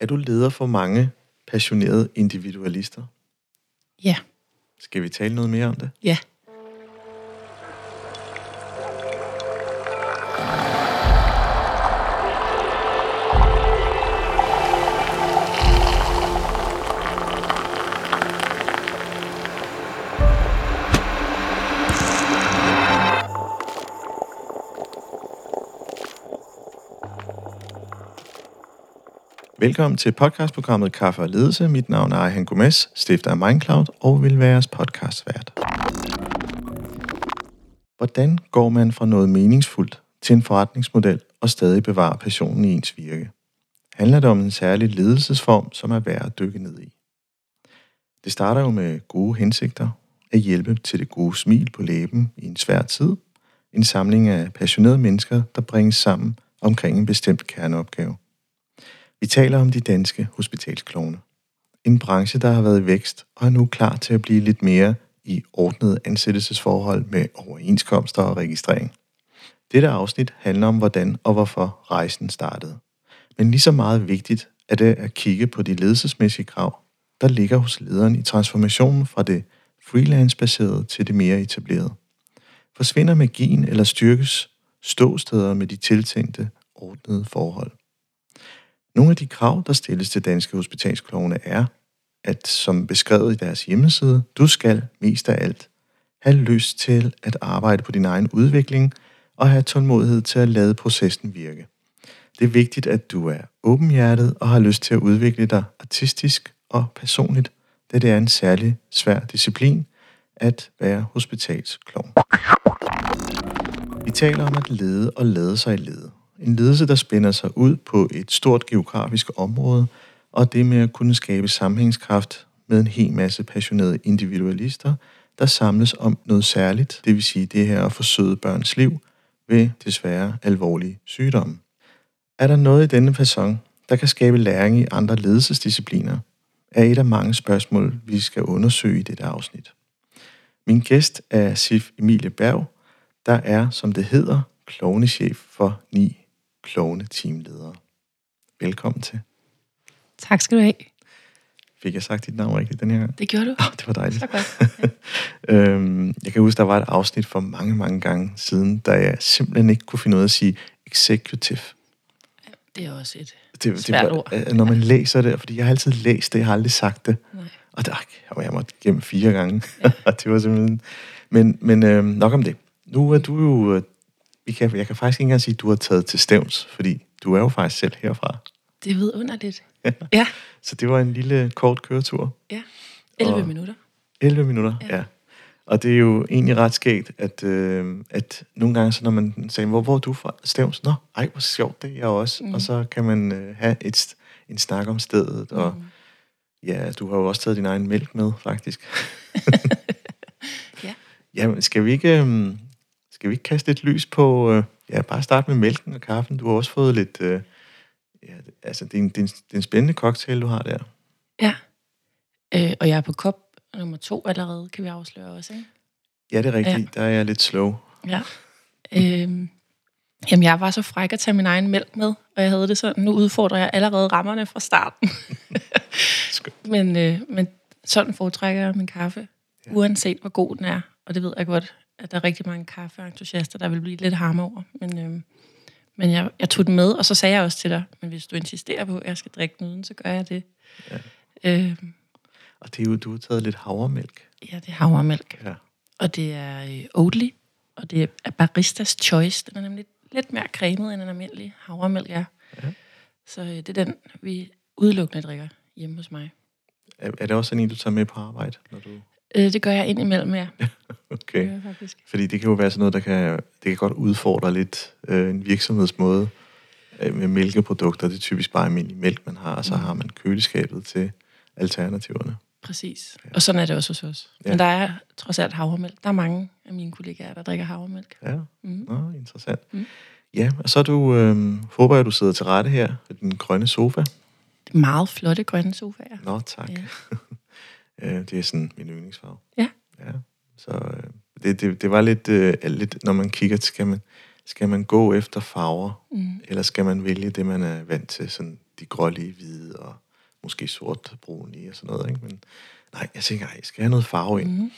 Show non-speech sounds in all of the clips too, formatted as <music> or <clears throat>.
Er du leder for mange passionerede individualister? Ja. Skal vi tale noget mere om det? Ja. Velkommen til podcastprogrammet Kaffe og Ledelse. Mit navn er Ejhan Gomes, stifter af Mindcloud og vil være jeres podcastvært. Hvordan går man fra noget meningsfuldt til en forretningsmodel og stadig bevare passionen i ens virke? Handler det om en særlig ledelsesform, som er værd at dykke ned i? Det starter jo med gode hensigter, at hjælpe til det gode smil på læben i en svær tid, en samling af passionerede mennesker, der bringes sammen omkring en bestemt kerneopgave. Vi taler om de danske hospitalsklovne. En branche, der har været i vækst og er nu klar til at blive lidt mere i ordnet ansættelsesforhold med overenskomster og registrering. Dette afsnit handler om, hvordan og hvorfor rejsen startede. Men lige så meget vigtigt er det at kigge på de ledelsesmæssige krav, der ligger hos lederen i transformationen fra det freelance-baserede til det mere etablerede. Forsvinder magien eller styrkes ståsteder med de tiltænkte ordnede forhold. Nogle af de krav, der stilles til danske hospitalsklovne er, at som beskrevet i deres hjemmeside, du skal mest af alt have lyst til at arbejde på din egen udvikling og have tålmodighed til at lade processen virke. Det er vigtigt, at du er åbenhjertet og har lyst til at udvikle dig artistisk og personligt, da det er en særlig svær disciplin at være hospitalsklovn. Vi taler om at lede og lade sig lede. En ledelse, der spænder sig ud på et stort geografisk område, og det med at kunne skabe sammenhængskraft med en hel masse passionerede individualister, der samles om noget særligt, det vil sige det her at forsøde børns liv ved desværre alvorlige sygdomme. Er der noget i denne façon, der kan skabe læring i andre ledelsesdiscipliner, er et af mange spørgsmål, vi skal undersøge i dette afsnit. Min gæst er Sif Emilie Berg, der er, som det hedder, klovnechef for ni klovne teamledere. Velkommen til. Tak skal du have. Fik jeg sagt dit navn rigtigt den her gang? Det gjorde du. Oh, det var dejligt. Så godt. <laughs> øhm, jeg kan huske, der var et afsnit for mange, mange gange siden, da jeg simpelthen ikke kunne finde ud af at sige executive. Det er også et Det, det Svært var, ord. øh, Når man læser det, fordi jeg har altid læst det, jeg har aldrig sagt det. Nej. Og der, jeg måtte gennem fire gange. Ja. <laughs> og det var simpelthen... Men, men øh, nok om det. Nu er du jo... Vi kan, jeg kan faktisk ikke engang sige, at du har taget til stævns, fordi du er jo faktisk selv herfra. Det er vidunderligt. Ja, Så det var en lille kort køretur. ja. 11 Og- minutter. 11 minutter, ja. Ja. ja. Og det er jo egentlig ret skægt, at, øh, at nogle gange, så når man sagde, hvor, hvor er du fra? Stævns? Nå, ej, hvor sjovt, det er jeg også. Mm. Og så kan man øh, have et, en snak om stedet, mm. og ja, du har jo også taget din egen mælk med, faktisk. <laughs> Ja. <laughs> Jamen, skal vi ikke, øh, skal vi ikke kaste lidt lys på, øh, ja, bare starte med mælken og kaffen. Du har også fået lidt, øh, ja, altså, det er, en, det, er en, det er en spændende cocktail, du har der. Ja. Øh, og jeg er på kop nummer to allerede, kan vi afsløre også, ikke? Ja, det er rigtigt. Ja. Der er jeg lidt slow. Ja. øhm, jamen, jeg var så fræk at tage min egen mælk med, og jeg havde det sådan, nu udfordrer jeg allerede rammerne fra starten. <laughs> Men, øh, men sådan foretrækker jeg min kaffe, ja. uanset hvor god den er. Og det ved jeg godt, at der er rigtig mange kaffeentusiaster, der vil blive lidt harme over. Men, øh, men jeg, jeg tog den med, og så sagde jeg også til dig, men hvis du insisterer på, at jeg skal drikke den uden, så gør jeg det. Ja. Øh, Og det er jo, du har taget lidt havremælk. ja, det er havremælk. Ja. Og det er øh, Oatly, og det er Baristas Choice. Den er nemlig lidt mere cremet end en almindelig havremælk er. Ja. Så øh, det er den, vi udelukkende drikker hjemme hos mig. Er, er det også sådan en, du tager med på arbejde? Når du... Øh, det gør jeg indimellem, ja. <laughs> Okay. Det faktisk. Fordi det kan jo være sådan noget, der kan, det kan godt udfordre lidt øh, en virksomhedsmåde øh, med mælkeprodukter. Det er typisk bare almindelig mælk, man har, og så har man køleskabet til alternativerne. Præcis. Og sådan er det også hos os. Ja. Men der er trods alt havremælk. Der er mange af mine kollegaer, der drikker havremælk. Ja, Mm. Nå, interessant. Mm. Ja, og så er du, øh, håber jeg, du sidder til rette her ved den grønne sofa. Det er meget flotte grønne sofaer. Nå, tak. Ja. <laughs> Ja. det er sådan min yndlingsfarve. Ja. Ja, så øh, det, det, det var lidt, øh, lidt, når man kigger, skal man, skal man gå efter farver, Mm. eller skal man vælge det, man er vant til, sådan de grålige, hvide og måske sort brun i og sådan noget. Ikke? Men nej, jeg tænker, ej, jeg skal have noget farve ind. Mm.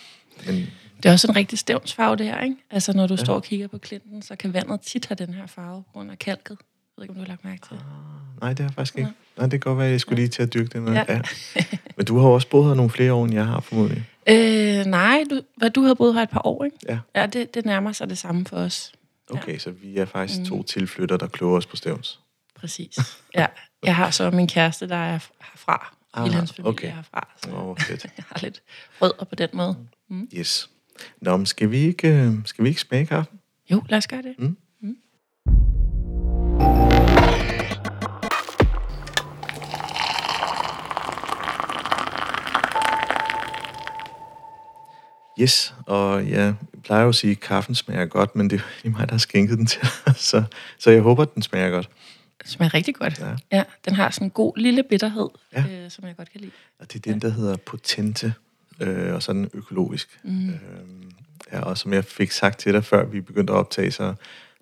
Men, Det er også en rigtig stævnsfarve, det her, ikke? Altså, når du ja. står og kigger på klinten, så kan vandet tit have den her farve på grund af kalket. Jeg ved ikke, om du har lagt mærke til. ah, nej, det har jeg faktisk ikke. Nej, det kan godt være, at jeg skulle lige til at dyrke den. Ja. Ja. Men du har også boet her nogle flere år, end jeg har formodentlig. Øh, nej, du, hvad, du har boet her et par år, ikke? Ja. Ja, det, det nærmer sig det samme for os. Okay, ja. så vi er faktisk to tilflytter, der kloger os på stævns. Præcis. Ja, jeg har så min kæreste, der er herfra. Ah, Hele hans familie okay. er herfra. Så Åh, oh, fedt. <laughs> jeg har lidt rødder på den måde. Mm. Yes. Nå, men skal vi ikke, øh, skal vi ikke smage kaffen? Jo, lad os gøre det. Mm. Yes, og jeg plejer jo at sige, at kaffen smager godt, men det er jo mig, der har skænket den til <laughs> så, så jeg håber, at den smager godt. Det smager rigtig godt. Ja. ja den har sådan en god lille bitterhed, Ja. øh, som jeg godt kan lide. Og det er den, der hedder potente, øh, og sådan økologisk. Mm. Øh, ja, og som jeg fik sagt til dig, før vi begyndte at optage, så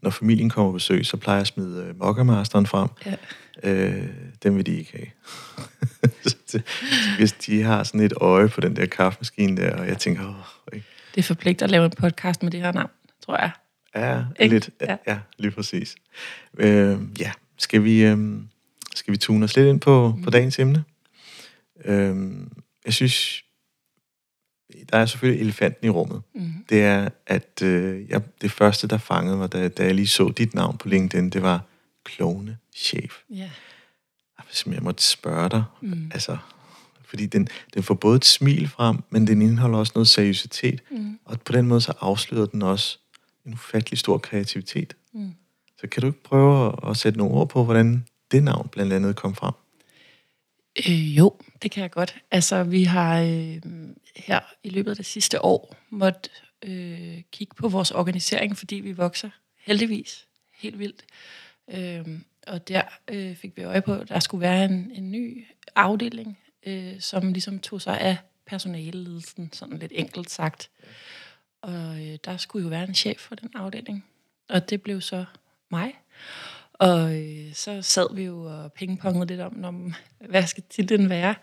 når familien kommer på besøg, så plejer jeg at smide øh, Mokkamasteren frem. Ja. Øh, den vil de ikke have. <laughs> Det- Hvis de har sådan et øje på den der kaffemaskine der, og jeg tænker, åh, ikke? Det er forpligtet at lave en podcast med det her navn, tror jeg. Ja, Ikke? lidt. Ja, Ja. lige præcis. Øh, ja, skal vi, øh, skal vi tune os lidt ind på, mm. på dagens emne? Øh, jeg synes, der er selvfølgelig elefanten i rummet. Mm. Det er, at øh, jeg, det første, der fangede mig, da, da jeg lige så dit navn på LinkedIn, det var klovne chef. Ja. Hvis jeg måtte spørge dig, Mm. altså, fordi den, den får både et smil frem, men den indeholder også noget seriøsitet, Mm. og på den måde så afslører den også en ufattelig stor kreativitet. Mm. Så kan du ikke prøve at, at sætte nogle ord på, hvordan det navn blandt andet kom frem? Øh, jo, det kan jeg godt. Altså, vi har øh, her i løbet af det sidste år måtte øh, kigge på vores organisering, fordi vi vokser heldigvis helt vildt. Øh, og der øh, fik vi øje på, at der skulle være en, en ny afdeling, øh, som ligesom tog sig af personaleledelsen, sådan lidt enkelt sagt. Og øh, der skulle jo være en chef for den afdeling, og det blev så mig. Og øh, så sad vi jo og pingpongede lidt om, om, hvad skal titlen være.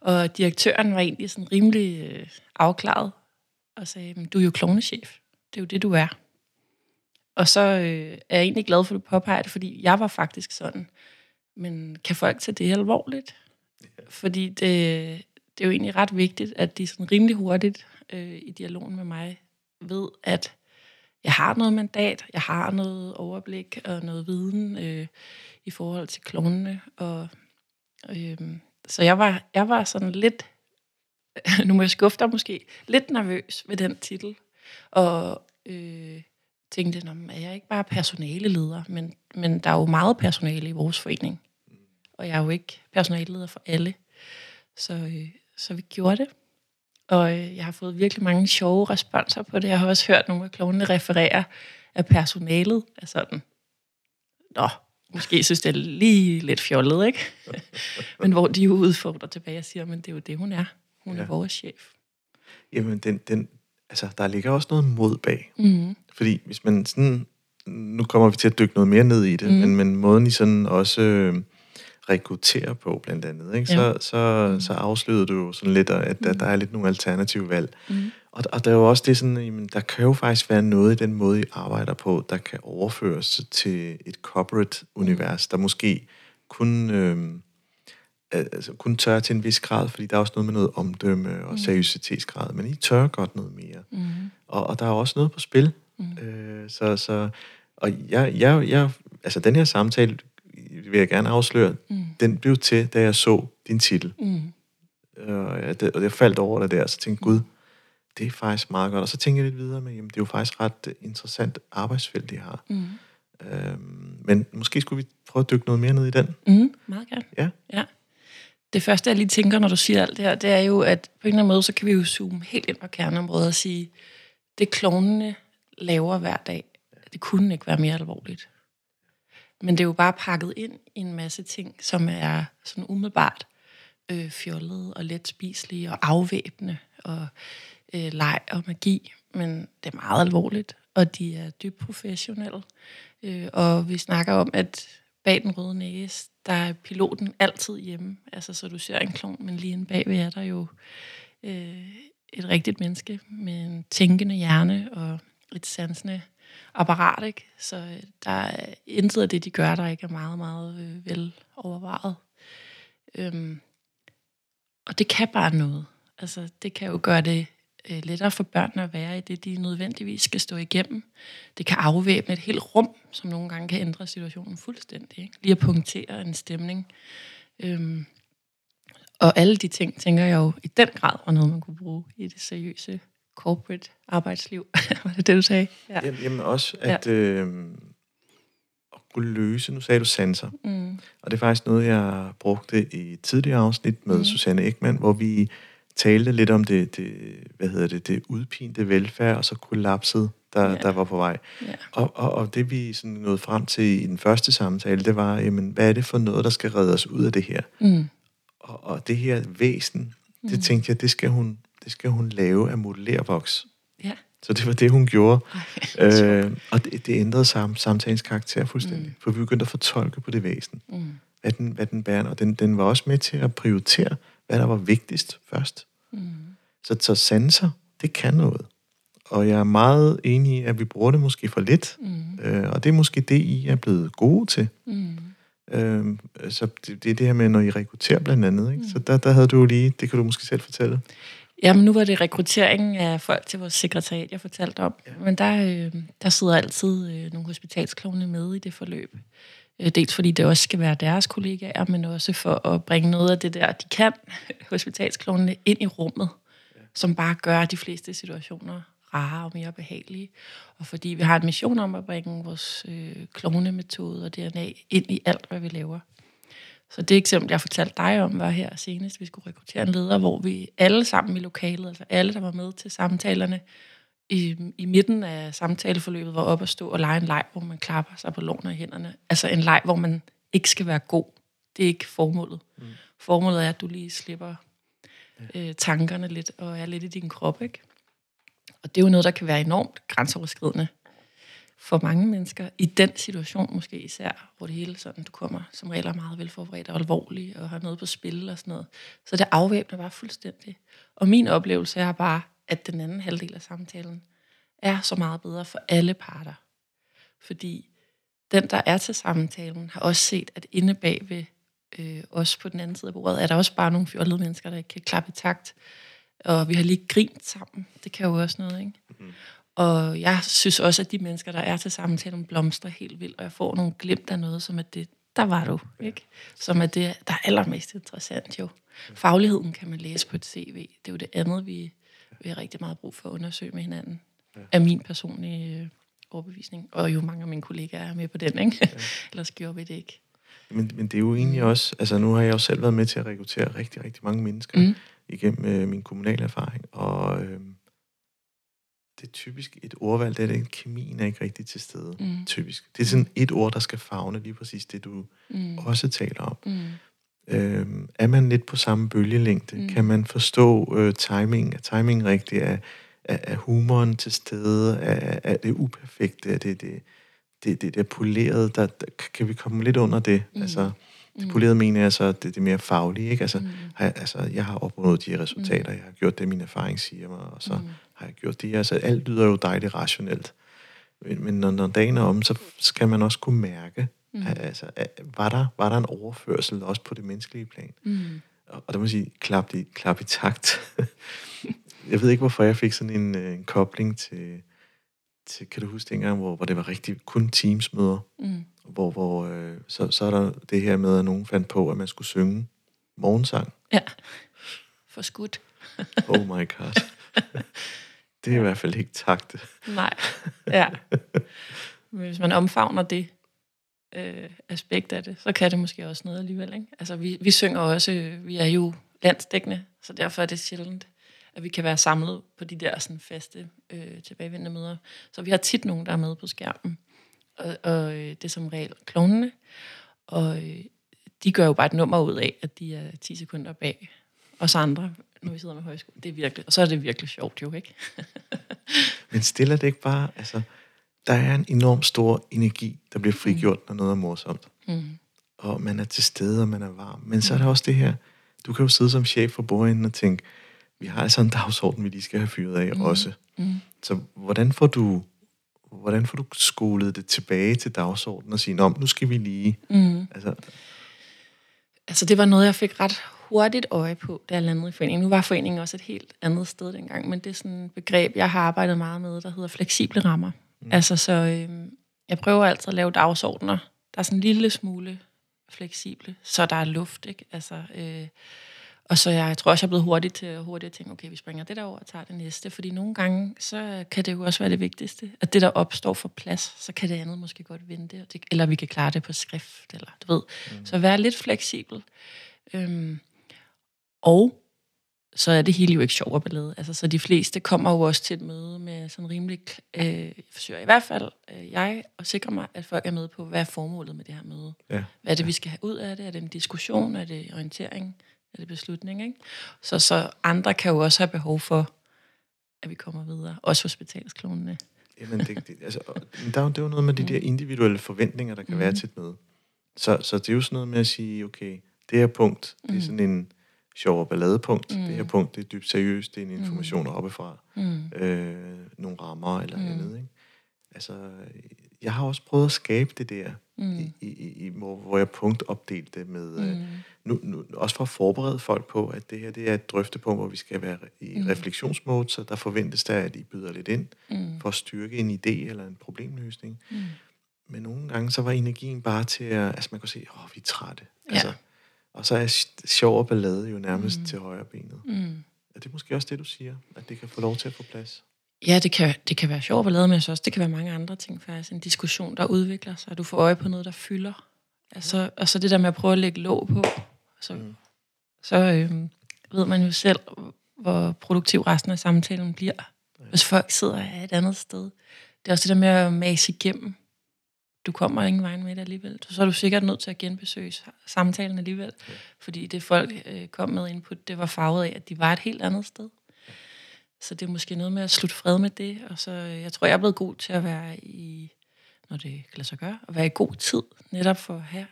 Og direktøren var egentlig sådan rimelig øh, afklaret og sagde, "Men du er jo klovnechef. Det er jo det, du er. Og så øh, er jeg egentlig glad for, at du påpeger det, fordi jeg var faktisk sådan, men kan folk tage det alvorligt? Fordi det, det er jo egentlig ret vigtigt, at de sådan rimelig hurtigt øh, i dialogen med mig ved, at jeg har noget mandat, jeg har noget overblik og noget viden øh, i forhold til klonene. Og, øh, så jeg var, jeg var sådan lidt, <laughs> nu må jeg skuffe dig måske, lidt nervøs ved den titel. Og øh, tænkte, "Nå, er jeg ikke bare personaleleder? Men, men der er jo meget personale i vores forening. Og jeg er jo ikke personaleleder for alle. Så, øh, så vi gjorde det. Og øh, jeg har fået virkelig mange sjove responser på det. Jeg har også hørt nogle af klovnene referere, at personalet er sådan, nå, måske synes det er lige lidt fjollet, ikke? <laughs> men hvor de jo udfordrer tilbage og siger, men det er jo det, hun er. Hun ja. er vores chef. Jamen, den, den, altså, der ligger også noget mod bag. Mm. Fordi hvis man sådan... Nu kommer vi til at dykke noget mere ned i det, Mm. men, men måden I sådan også øh, rekrutterer på, blandt andet, ikke? Så, Ja. så, så afslørede du jo sådan lidt, at der, der er lidt nogle alternative valg. Mm. Og, og der er jo også det sådan, jamen, der kan jo faktisk være noget i den måde, I arbejder på, der kan overføres til et corporate-univers, der måske kun, øh, altså, kun tør til en vis grad, fordi der er også noget med noget omdømme og seriøsitetsgrad, men I tør godt noget mere. Mm. Og, og der er også noget på spil. Mm. Øh, så, så, og jeg, jeg, jeg, altså den her samtale, vil jeg gerne afsløre, Mm. den blev til, da jeg så din titel. Mm. Og jeg, det, og jeg faldt over det der, så tænkte Gud, det er faktisk meget godt. Og så tænkte jeg lidt videre med, jamen det er jo faktisk ret øh, interessant arbejdsfelt, de har. Mm. Øhm, men måske skulle vi prøve at dykke noget mere ned i den. Mm. Meget gerne. Ja. ja. Det første, jeg lige tænker, når du siger alt det her, det er jo, at på en eller anden måde, så kan vi jo zoome helt ind på kerneområdet og sige, det klovnene laver hver dag, det kunne ikke være mere alvorligt. Men det er jo bare pakket ind i en masse ting, som er sådan umiddelbart øh, fjollede og let spiselige og afvæbnende og øh, leg og magi. Men det er meget alvorligt, og de er dybt professionelle. Øh, og vi snakker om, at bag den røde næse, der er piloten altid hjemme. Altså, så du ser en klon, men lige inde bagved er der jo øh, et rigtigt menneske med en tænkende hjerne og et sansende apparat, ikke? Så øh, der er intet af det, de gør, der ikke er meget, meget øh, vel overvejet. Øhm, og det kan bare noget. Altså, det kan jo gøre det øh, lettere for børnene at være i det, de nødvendigvis skal stå igennem. Det kan afvæbne et helt rum, som nogle gange kan ændre situationen fuldstændig. Ikke? Lige at punktere en stemning. Øhm, og alle de ting, tænker jeg jo i den grad var noget, man kunne bruge i det seriøse corporate arbejdsliv. <laughs> var det det, du sagde? Ja. Jamen, jamen også, at ja. øh, at kunne løse, nu sagde du sanser, mm. og det er faktisk noget, jeg brugte i et tidligere afsnit med mm. Susanne Ekman, hvor vi talte lidt om det, det, hvad hedder det, det udpinte velfærd, og så kollapset, der, ja. der var på vej. Ja. Og, og, og det vi sådan nåede frem til i den første samtale, det var, jamen, hvad er det for noget, der skal redde os ud af det her? Mm. Og, og det her væsen, mm. det tænkte jeg, det skal hun, det skal hun lave af modellervoks. Ja. Så det var det, hun gjorde. Okay. Øh, og det, det ændrede sam, samtalens karakter fuldstændig. Mm. For vi begyndte at fortolke på det væsen. Mm. Hvad, den, hvad den bærer. Og den, den var også med til at prioritere, hvad der var vigtigst først. Mm. Så, så sanser, det kan noget. Og jeg er meget enig i, at vi bruger det måske for lidt. Mm. Øh, og det er måske det, I er blevet gode til. Mm. Øh, så det, det er det her med, når I rekrutterer blandt andet. Ikke? Mm. Så der, der havde du lige, det kan du måske selv fortælle. Jamen, nu var det rekrutteringen af folk til vores sekretariat, jeg fortalte om. Ja. Men der, øh, der sidder altid øh, nogle hospitalsklovne med i det forløb. Øh, dels fordi det også skal være deres kollegaer, men også for at bringe noget af det der, de kan, <laughs> hospitalsklovnene, ind i rummet, ja. som bare gør de fleste situationer rare og mere behagelige. Og fordi vi har en mission om at bringe vores øh, klonemetode og DNA ind i alt, hvad vi laver. Så det eksempel, jeg fortalte dig om, var her senest. Vi skulle rekruttere en leder, hvor vi alle sammen i lokalet, altså alle, der var med til samtalerne, i, i midten af samtaleforløbet var op at stå og lege en leg, hvor man klapper sig på låner i hænderne. Altså en leg, hvor man ikke skal være god. Det er ikke formålet. Mm. Formålet er, at du lige slipper øh, tankerne lidt og er lidt i din krop, ikke? Og det er jo noget, der kan være enormt grænseoverskridende for mange mennesker, i den situation måske især, hvor det hele sådan, du kommer som regel er meget velforberedt og alvorlig, og har noget på spil og sådan noget. Så det afvæbner bare fuldstændig. Og min oplevelse er bare, at den anden halvdel af samtalen er så meget bedre for alle parter. Fordi den, der er til samtalen, har også set, at inde bagved øh, os på den anden side af bordet, er der også bare nogle fjollede mennesker, der ikke kan klappe i takt. Og vi har lige grint sammen. Det kan jo også noget, ikke? Mm. Og jeg synes også, at de mennesker, der er til samtalen, blomstrer helt vildt, og jeg får nogle glimt af noget, som at det, der var du, ikke? Som er det, der er allermest interessant jo. Fagligheden kan man læse på et CV. Det er jo det andet, vi, vi har rigtig meget brug for at undersøge med hinanden. Ja. Af min personlige øh, overbevisning. Og jo mange af mine kollegaer er med på den, ikke? Ja. <laughs> Ellers gjorde vi det ikke. Men, men det er jo egentlig også, altså nu har jeg jo selv været med til at rekruttere rigtig, rigtig mange mennesker mm. igennem øh, min kommunale erfaring, og øh, det er typisk et ordvalg, det er det, kemien er ikke rigtig til stede, mm. typisk. Det er sådan et ord, der skal fagne lige præcis det, du mm. også taler om. Mm. Øhm, er man lidt på samme bølgelængde? Mm. Kan man forstå øh, timing? Er timing rigtig? Er, er, er humoren til stede? Er, er det uperfekte? Er det det, det, det, det polerede? Der, der, kan vi komme lidt under det? Mm. Altså, det mm. polerede mener jeg så, det, det mere faglige. Ikke? Altså, mm. har jeg, altså, jeg har opnået de resultater, mm. jeg har gjort det, min erfaring siger mig, og så mm. har jeg gjort det. Altså, alt lyder jo dejligt rationelt. Men, men når, når dagen er om, så skal man også kunne mærke, Mm. Altså, var der, var der en overførsel også på det menneskelige plan? Mm. Og, og der må sige, klap i, klap i takt. <laughs> jeg ved ikke, hvorfor jeg fik sådan en, øh, en kobling til, til, kan du huske dengang, hvor, hvor det var rigtig kun teamsmøder, mm. hvor, hvor øh, så, så er der det her med, at nogen fandt på, at man skulle synge morgensang. Ja, for skudt. <laughs> oh my god. Det er i hvert fald ikke takt. Nej, ja. <laughs> Men hvis man omfavner det, øh, aspekt af det, så kan det måske også noget alligevel. Ikke? Altså, vi, vi synger også, vi er jo landsdækkende, så derfor er det sjældent, at vi kan være samlet på de der sådan, faste øh, tilbagevendende møder. Så vi har tit nogen, der er med på skærmen, og, og øh, det er som regel klonene, og øh, de gør jo bare et nummer ud af, at de er 10 sekunder bag os andre, når vi sidder med højskole. Det er virkelig, og så er det virkelig sjovt jo, ikke? <laughs> Men stiller det ikke bare, altså, der er en enorm stor energi, der bliver frigjort, når noget er morsomt. Mm. og man er til stede, og man er varm. Men så er der også det her, du kan jo sidde som chef for bordenden og tænke, vi har altså en dagsorden, vi lige skal have fyret af mm. også. Mm. Så hvordan får du hvordan får du skolet det tilbage til dagsordenen og sige, Nå, nu skal vi lige... Mm. Altså, Altså, det var noget, jeg fik ret hurtigt øje på, da jeg landede i foreningen. Nu var foreningen også et helt andet sted dengang, men det er sådan et begreb, jeg har arbejdet meget med, der hedder fleksible rammer. Mm. Altså, så øh, jeg prøver altid at lave dagsordner, der er sådan en lille smule fleksible, så der er luft, ikke? Altså, øh, og så jeg, jeg tror også, jeg er blevet hurtigt til hurtigt at tænke, okay, vi springer det der over og tager det næste, fordi nogle gange, så kan det jo også være det vigtigste, at det der opstår for plads, så kan det andet måske godt vente, det, eller vi kan klare det på skrift, eller du ved. Mm. Så vær lidt fleksibel. Øhm, og så er det hele jo ikke sjov og ballade. Altså, så de fleste kommer jo også til et møde med sådan rimelig... Øh, jeg forsøger i hvert fald, øh, jeg, at sikre mig, at folk er med på, hvad er formålet med det her møde. ja. Hvad er det, vi skal have ud af det? Er det en diskussion? Er det orientering? Er det beslutning? Ikke? Så, så andre kan jo også have behov for, at vi kommer videre. Også hospitalsklonene. Jamen, det, det, altså, der, er jo- det er jo noget med de der individuelle forventninger, der kan mm. være til et møde. Så, så det er jo sådan noget med at sige, okay, det her punkt, det er sådan en sjov og balladepunkt. Mm. Det her punkt, det er dybt seriøst, det er en information mm. oppefra. Mm. Øh, nogle rammer eller mm. andet, ikke? Altså, jeg har også prøvet at skabe det der, mm. i, i, i, hvor, hvor jeg punktopdelte det med, mm. øh, nu, nu, også for at forberede folk på, at det her det er et drøftepunkt, hvor vi skal være i mm. refleksionsmode, så der forventes der, at I byder lidt ind Mm. for at styrke en idé eller en problemløsning. Mm. Men nogle gange, så var energien bare til at, altså man kunne se, åh, vi er trætte. Ja. Altså, og så er sj- sjov og ballade jo nærmest mm. til højre benet. Mm. Er det måske også det, du siger? At det kan få lov til at få plads? Ja, det kan, det kan være sjovt at lave, men jeg synes også, det kan være mange andre ting faktisk. En diskussion, der udvikler sig, og du får øje på noget, der fylder. Altså, og så det der med at prøve at lægge låg på. Så, Mm. så øhm, ved man jo selv, hvor produktiv resten af samtalen bliver. Hvis folk sidder et andet sted. Det er også det der med at mase igennem. Du kommer ingen vej med det alligevel. Så er du sikkert nødt til at genbesøge samtalen alligevel. Ja. Fordi det folk øh, kom med input, det var farvet af, at de var et helt andet sted. Så det er måske noget med at slutte fred med det. Og så, øh, jeg tror, jeg er blevet god til at være i, når det kan lade sig gøre, at være i god tid, netop for at have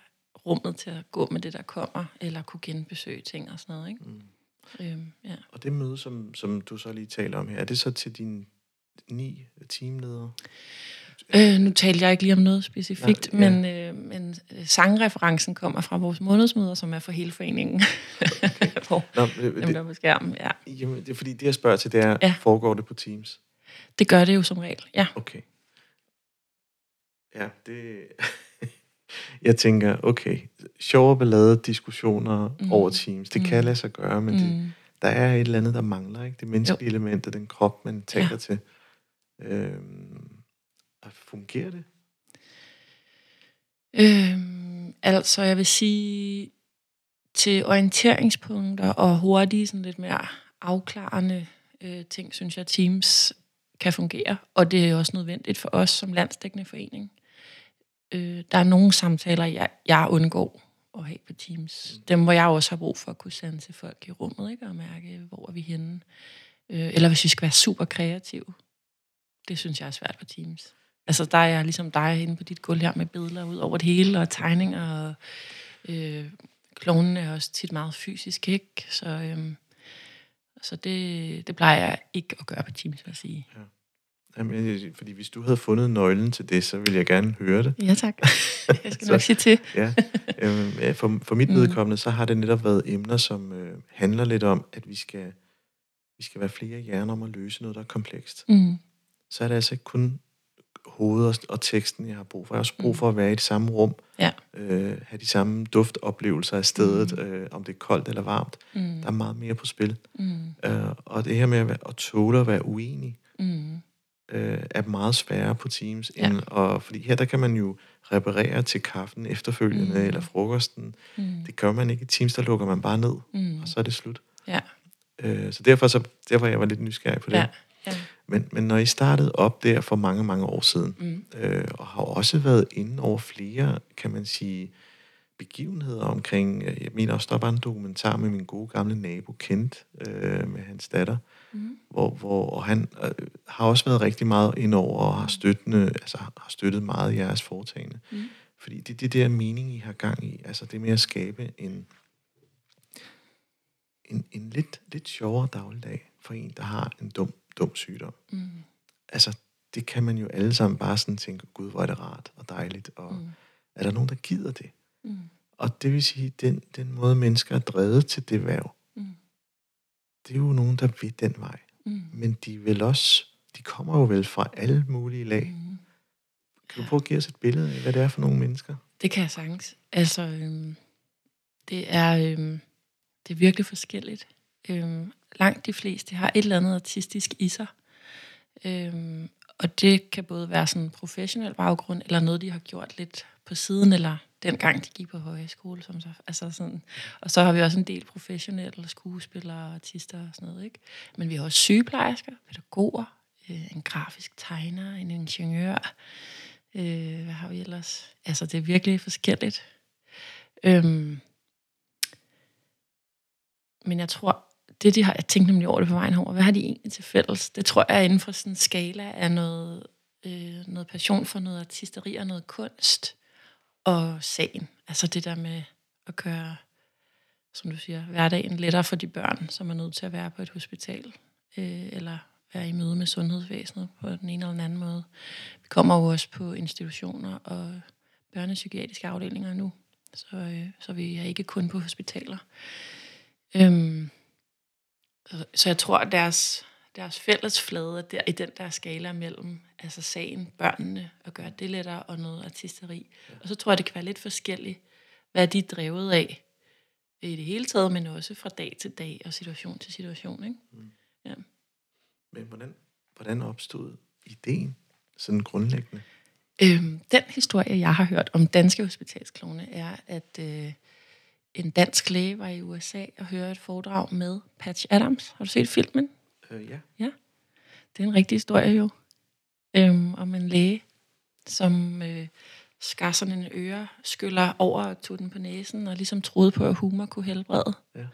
rummet til at gå med det, der kommer, eller kunne genbesøge ting og sådan noget. Ikke? Mm. Øhm, ja. Og det møde, som, som du så lige taler om her, er det så til dine ni teamledere? Øh, nu talte jeg ikke lige om noget specifikt, Nej, ja. men, øh, men øh, sangreferencen kommer fra vores månedsmøder, som er for hele foreningen. <laughs> Hvor Nå, øh, dem det, der på skærmen, ja. jamen, det er fordi, det jeg spørger til, det er, ja. Ja. foregår det på Teams? Det gør det jo som regel, ja. Okay. Ja, det... <laughs> jeg tænker, okay, sjov og ballade diskussioner mm. Over Teams, det mm. kan lade sig gøre, men mm. det, der er et eller andet, der mangler, ikke? Det menneskelige element, og den krop, man taler ja. til. Øhm, og fungerer det? Øhm, altså, jeg vil sige, til orienteringspunkter og hurtige, sådan lidt mere afklarende øh, ting, synes jeg, Teams kan fungere. Og det er også nødvendigt for os som landsdækkende forening. Øh, der er nogle samtaler, jeg, jeg undgår at have på Teams. Dem, hvor jeg også har brug for at kunne sende til folk i rummet, ikke? og mærke, hvor er vi henne. Øh, eller hvis vi skal være super kreative. Det synes jeg er svært på Teams. Altså, der er jeg ligesom dig inde på dit gulv her med billeder ud over det hele, og tegninger, og øh, klonen er også tit meget fysisk, ikke? Så, øhm, så det, det plejer jeg ikke at gøre på Teams, vil jeg sige. Jamen, jeg- fordi hvis du havde fundet nøglen til det, så ville jeg gerne høre det. Ja, tak. <laughs> Jeg skal Så- nok sige til. Ja, øhm, ja, for, for mit Mm. vedkommende, så har det netop været emner, som øh, handler lidt om, at vi skal, vi skal være flere hjerner om at løse noget, der er komplekst. Mm. Så er det altså ikke kun hovedet og, og teksten, jeg har brug for. Jeg har også brug Mm. for at være i det samme rum, Ja. øh, have de samme duftoplevelser af stedet, Mm. øh, om det er koldt eller varmt. Mm. Der er meget mere på spil. Mm. Øh, og det her med at, være, at tåle at være uenig, Mm. øh, er meget sværere på Teams. Ja. End, og, fordi her der kan man jo reparere til kaffen efterfølgende, Mm. eller frokosten. Mm. Det gør man ikke i Teams, der lukker man bare ned, Mm. og så er det slut. Ja. Øh, så derfor, så derfor jeg var lidt nysgerrig på det. Ja. Ja. Men, men når I startede op der for mange, mange år siden, Mm. øh, og har også været inde over flere, kan man sige, begivenheder omkring, øh, jeg mener også, der var en dokumentar med min gode gamle nabo Kent, øh, med hans datter, Mm. hvor, hvor og han øh, har også været rigtig meget ind over og har, støttende, altså, har støttet meget jeres foretagende. Mm. Fordi det er det der mening, I har gang i. Altså det med at skabe en, en, en lidt, lidt sjovere dagligdag for en, der har en dum, dum sygdom. Mm. Altså, det kan man jo alle sammen bare sådan tænke, gud, hvor er det rart og dejligt, og mm. er der nogen, der gider det? Mm. Og det vil sige, den, den måde, mennesker er drevet til det værv, Mm. det er jo nogen, der vil den vej. Mm. Men de vil også, de kommer jo vel fra alle mulige lag. Mm. Kan du prøve at give os et billede af, hvad det er for nogle mennesker? Det kan jeg sagtens. Altså, øhm, det er øhm, det er virkelig forskelligt. Øhm, langt de fleste har et eller andet artistisk i sig. Øhm, og det kan både være sådan en professionel baggrund, eller noget, de har gjort lidt på siden, eller dengang de gik på højskole. Som så, altså sådan. Og så har vi også en del professionelle skuespillere, artister og sådan noget. Ikke? Men vi har også sygeplejersker, pædagoger, øh, en grafisk tegner, en ingeniør, Øh, hvad har vi ellers? Altså, det er virkelig forskelligt. Øhm, men jeg tror, det de har, jeg tænkte nemlig over det på vejen herover, hvad har de egentlig til fælles? Det tror jeg er inden for sådan en skala af noget, øh, noget passion for noget artisteri og noget kunst og sagen. Altså det der med at gøre, som du siger, hverdagen lettere for de børn, som er nødt til at være på et hospital, øh, eller være i møde med sundhedsvæsenet på den ene eller den anden måde. Vi kommer jo også på institutioner og børnepsykiatriske afdelinger nu, så, øh, så vi er ikke kun på hospitaler. Øhm, så, jeg tror, at deres, deres fælles flade er der i den der skala mellem altså sagen, børnene, og gøre det lettere, og noget artisteri. Og så tror jeg, det kan være lidt forskelligt, hvad de er drevet af i det hele taget, men også fra dag til dag og situation til situation. Ikke? Mm. Ja. Men hvordan, hvordan opstod ideen sådan grundlæggende? Øhm, den historie, jeg har hørt om danske hospitalsklovne, er, at øh, en dansk læge var i USA og hørte et foredrag med Patch Adams. Har du set filmen? Øh, ja. Ja. Det er en rigtig historie jo. Øhm, om en læge, som øh, skar sådan en øre, skyller over og tog den på næsen, og ligesom troede på, at humor kunne helbrede. Ja.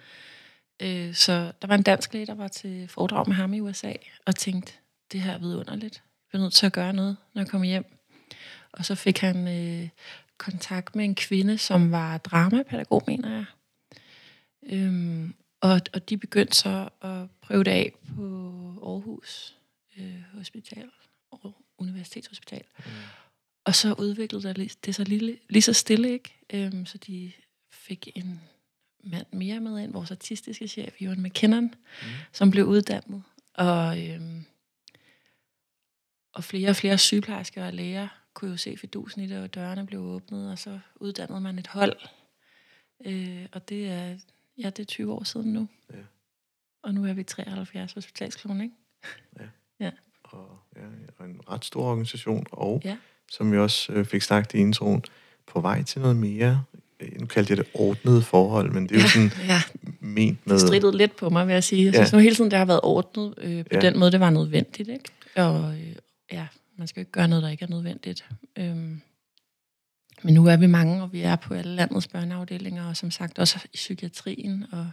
Øh, så der var en dansk læge, der var til foredrag med ham i USA, og tænkte, det her er vidunderligt. Jeg bliver nødt til at gøre noget, når jeg kommer hjem. Og så fik han øh, kontakt med en kvinde, som var dramapædagog, mener jeg. Øhm, og, og de begyndte så at prøve det af på Aarhus øh, Hospital, Universitetshospital. Mm. Og så udviklede det, sig lige, lige så stille, ikke? Øhm, så de fik en mand mere med ind, vores artistiske chef, Johan McKinnon, mm. som blev uddannet. Og, øhm, og flere og flere sygeplejersker og læger kunne jo se fidusen i det, og dørene blev åbnet, og så uddannede man et hold. Øh, og det er, ja, det er 20 år siden nu. Ja. Og nu er vi 73 hospitalsklon, ikke? Ja. ja. Og, ja, og en ret stor organisation, og Ja. som vi også øh, fik sagt i introen, på vej til noget mere, øh, nu kaldte jeg det ordnet forhold, men det er jo sådan <laughs> ja, ment med... det strittede lidt på mig, vil jeg sige. Jeg synes Ja. nu hele tiden, det har været ordnet øh, på Ja. den måde, det var nødvendigt, ikke? Og øh, man skal jo ikke gøre noget, der ikke er nødvendigt. Øhm, men nu er vi mange, og vi er på alle landets børneafdelinger, og som sagt også i psykiatrien, og,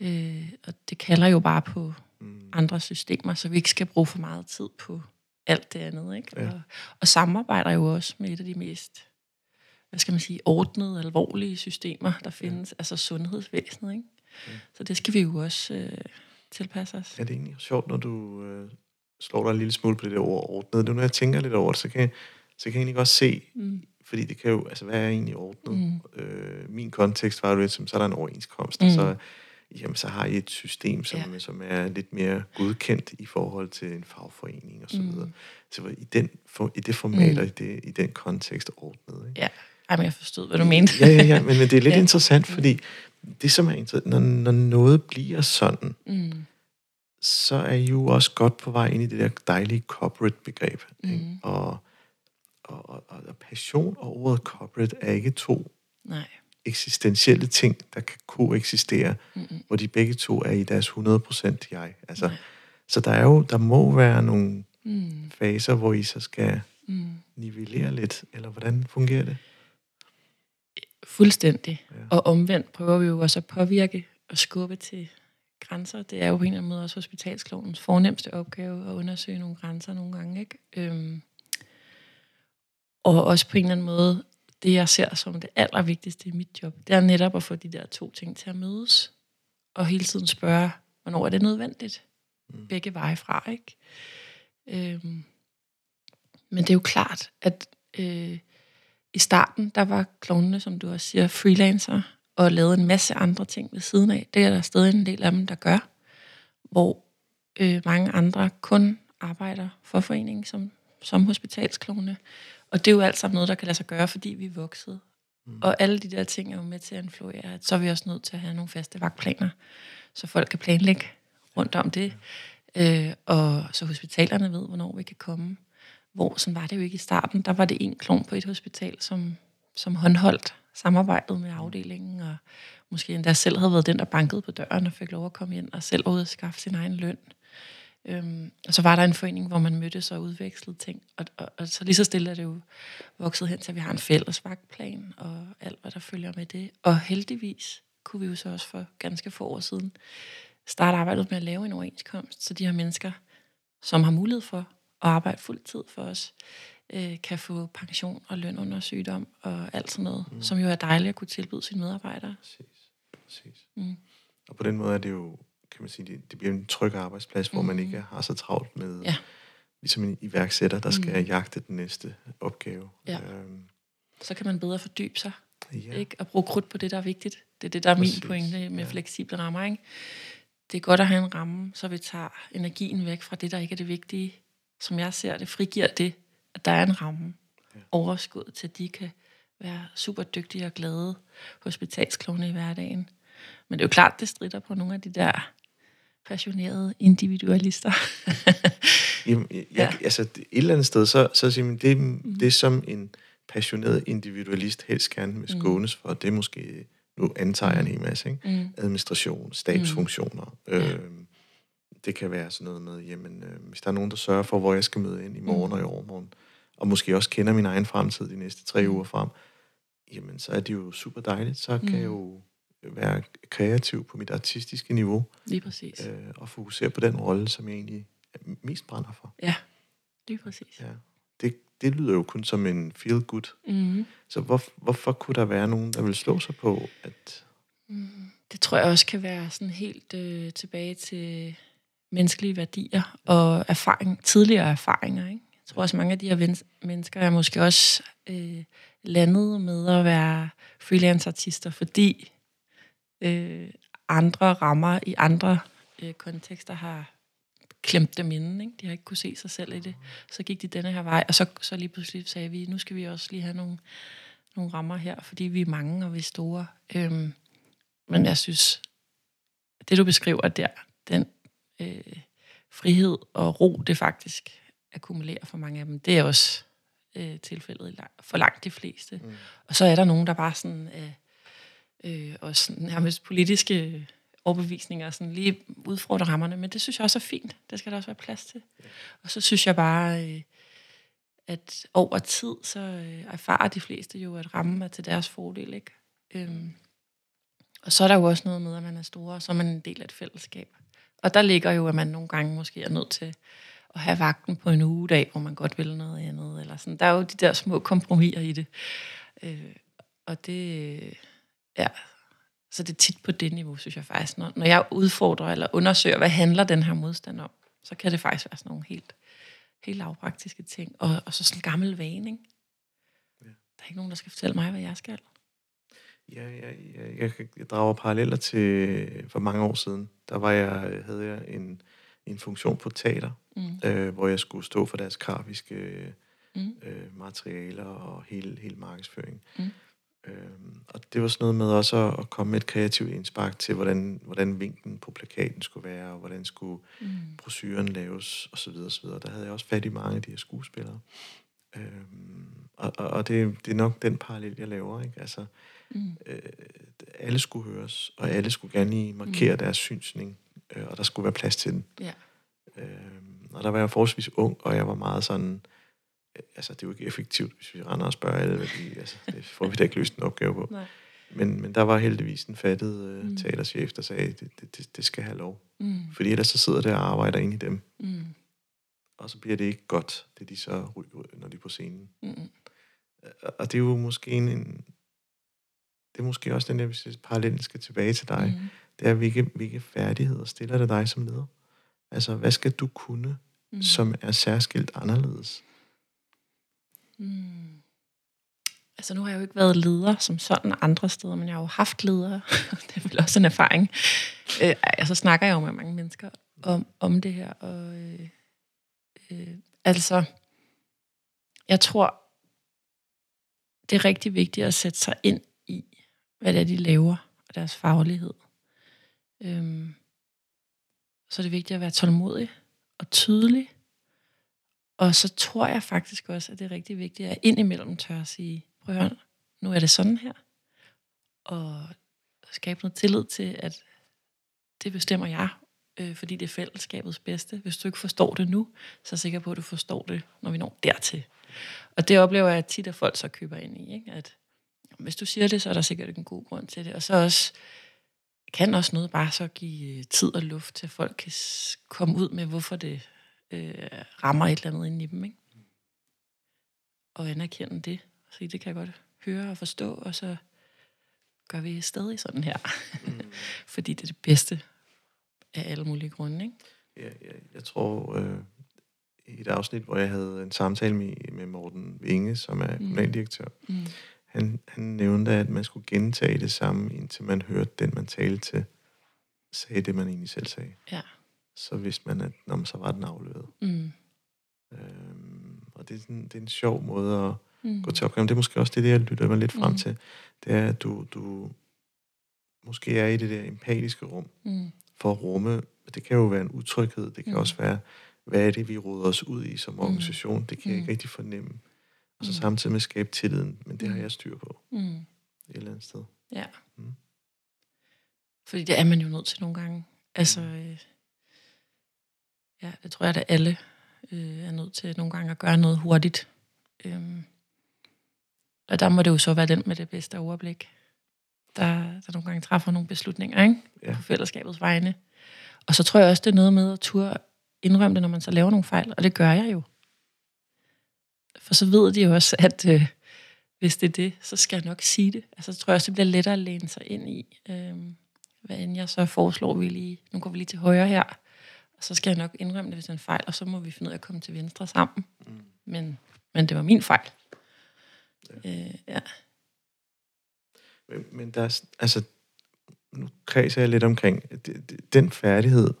øh, og det kalder jo bare på Mm, andre systemer, så vi ikke skal bruge for meget tid på alt det andet. Ikke? Ja. Og, og samarbejder jo også med et af de mest, hvad skal man sige, ordnede, alvorlige systemer, der findes, ja. altså sundhedsvæsenet. Ikke? Ja. Så det skal vi jo også øh, tilpasse os. Ja, det er egentlig sjovt, når du øh, slår dig en lille smule på det der ord ordnet. Nu når jeg tænker lidt over det, så kan jeg, så kan jeg egentlig godt se, Mm. fordi det kan jo, altså hvad er egentlig ordnet? Mm. Øh, min kontekst var jo lidt som, så er der en overenskomst, Mm. og så, jamen, så har I et system, som, Ja. som er lidt mere godkendt i forhold til en fagforening og så Mm. videre. Så i, den, for, i det format Mm. og i, det, i den kontekst ordnet. Ikke? Ja, Ej, men jeg forstod, hvad du mente. ja, ja, ja, men, men det er lidt Ja. <laughs> ja. interessant, fordi det som er interessant, når, når noget bliver sådan, mm. Så er I jo også godt på vej ind i det der dejlige corporate-begreb. Mhm. Og, og, og, og passion og ordet corporate er ikke to Nej. eksistentielle ting, der kan koexistere, Mm-mm. hvor de begge to er i deres 100% jeg. Altså, Nej. så der er jo, der må være nogle Mm. faser, hvor I så skal Mm. nivellere lidt, eller hvordan fungerer det? Fuldstændig. Ja. Og omvendt prøver vi jo også at påvirke og skubbe til grænser. Det er jo på en eller anden måde også hospitalsklovens fornemmeste opgave at undersøge nogle grænser nogle gange. Ikke? Øhm, og også på en eller anden måde det, jeg ser som det allervigtigste i mit job, det er netop at få de der to ting til at mødes. Og hele tiden spørge, hvornår er det nødvendigt? Mm. Begge veje fra, ikke? Øhm, men det er jo klart, at øh, i starten, der var klovnene, som du også siger, freelancer, og lavede en masse andre ting ved siden af. Det er der stadig en del af dem, der gør. Hvor øh, mange andre kun arbejder for foreningen som, som hospitalsklovne. Og det er jo alt sammen noget, der kan lade sig gøre, fordi vi er vokset. Mm. Og alle de der ting er jo med til at influere, at så er vi også nødt til at have nogle faste vagtplaner, så folk kan planlægge rundt om det. Øh, og så hospitalerne ved, hvornår vi kan komme. Hvor sådan var det jo ikke i starten. Der var det en klon på et hospital, som, som håndholdt samarbejdet med afdelingen, og måske endda selv havde været den, der bankede på døren og fik lov at komme ind, og selv ud og skaffe sin egen løn. Øhm, og så var der en forening, hvor man mødtes og udvekslede ting. Og, og, og så lige så stille er det jo vokset hen til, at vi har en fælles vagtplan og alt, hvad der følger med det. Og heldigvis kunne vi jo så også for ganske få år siden starte arbejdet med at lave en overenskomst, så de her mennesker, som har mulighed for at arbejde fuldtid for os, øh, kan få pension og løn under sygdom og alt sådan noget, mm. som jo er dejligt at kunne tilbyde sine medarbejdere. Præcis. Præcis. Mm. Og på den måde er det jo kan man sige, det, det bliver en tryg arbejdsplads, hvor mm. man ikke har så travlt med, ja. ligesom en iværksætter, der skal mm. jagte den næste opgave. Ja. Øhm. Så kan man bedre fordybe sig, ja. ikke? og bruge krudt på det, der er vigtigt. Det er det, der er Præcis. min pointe med ja. fleksible rammer. Ikke? Det er godt at have en ramme, så vi tager energien væk fra det, der ikke er det vigtige. Som jeg ser det, frigiver det, at der er en ramme. Ja. Overskud til, at de kan være super dygtige og glade hospitalsklovne i hverdagen. Men det er jo klart, det strider på nogle af de der passionerede individualister. <laughs> Jamen, jeg, ja. altså et eller andet sted, så, så siger man, det, mm. det som en passioneret individualist helst gerne vil mm. skånes for, det er måske, nu antager jeg en hel masse, ikke? Mm. administration, stabsfunktioner. Mm. Øh, det kan være sådan noget med, jamen, øh, hvis der er nogen, der sørger for, hvor jeg skal møde ind i morgen mm. og i overmorgen, og måske også kender min egen fremtid de næste tre mm. uger frem, jamen, så er det jo super dejligt. Så kan mm. jeg jo være kreativ på mit artistiske niveau. Lige præcis. Øh, og fokusere på den rolle, som jeg egentlig mest brænder for. Ja, lige præcis. Ja. Det, det lyder jo kun som en feel good. Mm-hmm. Så hvor, hvorfor kunne der være nogen, der vil slå sig på, at... Mm, det tror jeg også kan være sådan helt øh, tilbage til menneskelige værdier og erfaring, tidligere erfaringer. Ikke? Jeg tror også, mange af de her mennesker er måske også øh, landet med at være freelance-artister, fordi øh, andre rammer i andre øh, kontekster har klemt dem inden. Ikke? De har ikke kunne se sig selv i det. Så gik de denne her vej, og så, så lige pludselig sagde vi, nu skal vi også lige have nogle, nogle rammer her, fordi vi er mange, og vi er store. Øhm, men jeg synes, det du beskriver der, den øh, frihed og ro, det faktisk akkumulerer for mange af dem, det er også øh, tilfældet for langt de fleste. Mm. Og så er der nogen, der bare sådan... Øh, øh, og sådan nærmest politiske overbevisninger, sådan lige udfordre rammerne, men det synes jeg også er fint. Det skal der også være plads til. Ja. Og så synes jeg bare, øh, at over tid, så øh, erfarer de fleste jo, at rammen er til deres fordel, ikke? Øhm, og så er der jo også noget med, at man er store, og så er man en del af et fællesskab. Og der ligger jo, at man nogle gange måske er nødt til at have vagten på en ugedag, hvor man godt vil noget andet. Eller sådan. Der er jo de der små kompromiser i det. Øh, og det, Ja, så det er tit på det niveau, synes jeg faktisk. Når, når jeg udfordrer eller undersøger, hvad handler den her modstand om, så kan det faktisk være sådan nogle helt, helt lavpraktiske ting. Og, og så sådan en gammel vane, ikke? Ja. Der er ikke nogen, der skal fortælle mig, hvad jeg skal. Ja, ja, ja jeg, jeg drager paralleller til for mange år siden. Der var jeg, havde jeg en, en funktion på teater, mm. øh, hvor jeg skulle stå for deres grafiske mm. øh, materialer og hele, hele markedsføring. Mm. Øhm, og det var sådan noget med også at, komme med et kreativt indspark til, hvordan, hvordan vinklen på plakaten skulle være, og hvordan skulle mm. brosyren laves, osv. osv. Der havde jeg også fat i mange af de her skuespillere. Øhm, og og, og det, det er nok den parallel, jeg laver. Ikke? Altså, mm. øh, alle skulle høres, og alle skulle gerne markere mm. deres synsning, øh, og der skulle være plads til den. Ja. Øhm, og der var jeg forholdsvis ung, og jeg var meget sådan altså, det er jo ikke effektivt, hvis vi render og spørger alle, hvad de, altså, det får vi da ikke løst en opgave på. Nej. Men, men der var heldigvis en fattet uh, mm. teaterchef, der sagde, det, det, det, det skal have lov. Mm. Fordi ellers så sidder der og arbejder ind i dem. Mm. Og så bliver det ikke godt, det de så ryger, når de er på scenen. Mm. og det er jo måske en, en det er måske også den der, hvis parallellen skal tilbage til dig, mm. Det er, hvilke, hvilke færdigheder stiller det dig som leder? Altså, hvad skal du kunne, mm. som er særskilt anderledes? Mm. Altså, nu har jeg jo ikke været leder som sådan andre steder, men jeg har jo haft ledere. <laughs> det er vel også en erfaring. Øh, altså, snakker jeg jo med mange mennesker om, om det her, og øh, øh, altså, jeg tror, det er rigtig vigtigt at sætte sig ind i, hvad det er, de laver, og deres faglighed. Øhm, så er det vigtigt at være tålmodig og tydelig. Og så tror jeg faktisk også, at det er rigtig vigtigt at indimellem tør at sige, prøv at høre, nu er det sådan her. Og skabe noget tillid til, at det bestemmer jeg, øh, fordi det er fællesskabets bedste. Hvis du ikke forstår det nu, så er jeg sikker på, at du forstår det, når vi når dertil. Og det oplever jeg tit, at folk så køber ind i, ikke? at hvis du siger det, så er der sikkert en god grund til det. Og så også, kan også noget bare så give øh, tid og luft til, at folk kan komme ud med, hvorfor det øh, rammer et eller andet ind i dem. Ikke? Og anerkende det. Så det kan jeg godt høre og forstå, og så gør vi stadig sådan her. Mm. <laughs> Fordi det er det bedste af alle mulige grunde. Ikke? Ja, ja, jeg tror, øh, i et afsnit, hvor jeg havde en samtale med, med Morten Vinge, som er mm. kommunaldirektør, mm. Han, han nævnte, at man skulle gentage det samme, indtil man hørte den, man talte til, sagde det, man egentlig selv sagde. Ja. Så vidste man, at når så var den afleveret. Mm. Øhm, og det er, sådan, det er en sjov måde at mm. gå til opgaven. Det er måske også det, jeg lytter mig lidt frem mm. til. Det er, at du, du måske er i det der empatiske rum mm. for at rumme. Det kan jo være en utryghed. Det kan mm. også være, hvad er det, vi råder os ud i som mm. organisation. Mm. Det kan jeg ikke mm. rigtig fornemme. Og så mm. samtidig med at skabe tilliden. Men det har mm. jeg styr på. Mm. Et eller andet sted. Ja. Mm. Fordi det er man jo nødt til nogle gange. Altså, mm. øh, ja, det tror jeg, at alle øh, er nødt til nogle gange at gøre noget hurtigt. Øhm, og der må det jo så være den med det bedste overblik, der, der nogle gange træffer nogle beslutninger ikke? Ja. på fællesskabets vegne. Og så tror jeg også, det er noget med at turde indrømme det, når man så laver nogle fejl. Og det gør jeg jo. For så ved de jo også, at øh, hvis det er det, så skal jeg nok sige det. Altså, så tror jeg også, det bliver lettere at læne sig ind i. Øh, hvad end jeg så foreslår, vi lige, nu går vi lige til højre her, og så skal jeg nok indrømme det, hvis det er en fejl, og så må vi finde ud af at komme til venstre sammen. Mm. Men, men det var min fejl. Ja. Øh, ja. Men, men der er, altså, nu kredser jeg lidt omkring den færdighed,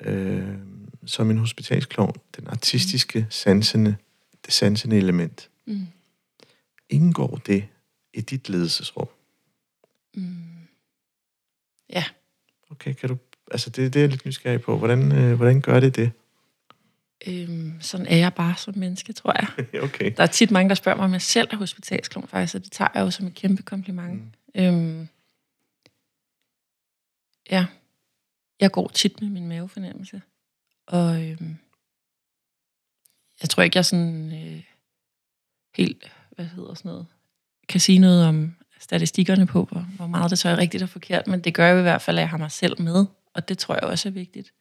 øh, som en hospitalsklovn, den artistiske, mm. sansende det sansende element. Mm. Indgår det i dit ledelsesrum? Mm. Ja. Okay, kan du... Altså, det, det er jeg lidt nysgerrig på. Hvordan, øh, hvordan gør det det? Øhm, sådan er jeg bare som menneske, tror jeg. <laughs> okay. Der er tit mange, der spørger mig, om jeg selv er hospitalsklon, faktisk, og det tager jeg jo som et kæmpe kompliment. Mm. Øhm, ja, jeg går tit med min mavefornemmelse, og øhm, jeg tror ikke, jeg sådan øh, helt, hvad hedder sådan noget, kan sige noget om statistikkerne på, hvor, hvor meget det så er rigtigt og forkert, men det gør jo i hvert fald, at jeg har mig selv med, og det tror jeg også er vigtigt,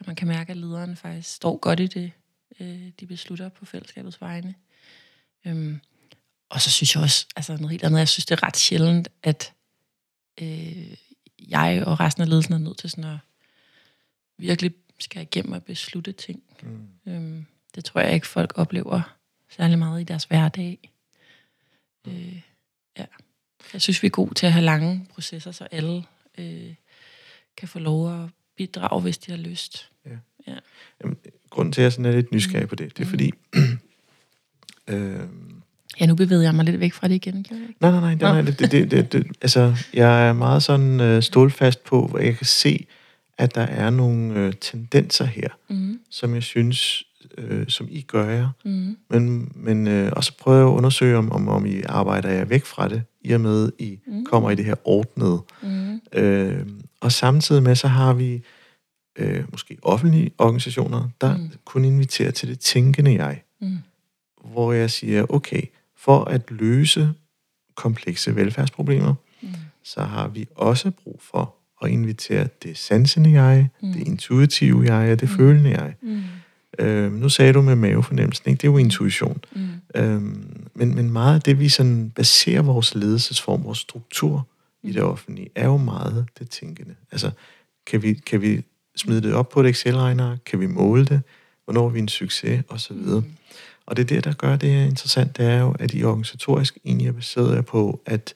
at man kan mærke, at lederen faktisk står godt i det, øh, de beslutter på fællesskabets vegne. Øhm, og så synes jeg også, altså noget helt andet, jeg synes, det er ret sjældent, at øh, jeg og resten af ledelsen er nødt til sådan at virkelig skal igennem at beslutte ting. Mm. Øhm, det tror jeg ikke, folk oplever særlig meget i deres hverdag. Øh, ja. Jeg synes, vi er gode til at have lange processer, så alle øh, kan få lov at bidrage, hvis de har lyst. Ja. Ja. Jamen, grunden til, at jeg sådan er lidt nysgerrig på det, det er mm. fordi... <clears throat> øh, ja, nu bevæger jeg mig lidt væk fra det igen, kan jeg ikke? Nej, nej, nej. nej, det, det, det, det, det, altså, jeg er meget sådan øh, stålfast på, hvor jeg kan se, at der er nogle øh, tendenser her, mm. som jeg synes øh, som I gør jer. Mm. Men, men øh, også prøve at undersøge, om, om, om I arbejder jer væk fra det, i og med, I mm. kommer i det her ordnede. Mm. Øh, og samtidig med, så har vi øh, måske offentlige organisationer, der mm. kun inviterer til det tænkende jeg. Mm. Hvor jeg siger, okay, for at løse komplekse velfærdsproblemer, mm. så har vi også brug for at invitere det sansende jeg, mm. det intuitive jeg og det mm. følende jeg. Mm. Øh, nu sagde du med mavefornemmelsen, ikke? det er jo intuition. Mm. Øh, Men, men meget af det, vi sådan baserer vores ledelsesform, vores struktur i det offentlige, er jo meget det tænkende. Altså, kan vi, kan vi smide det op på et Excel-regner? Kan vi måle det? Hvornår er vi en succes? Og så videre. Mm. Og det er det, der gør det her interessant, det er jo, at I organisatorisk egentlig er baseret på, at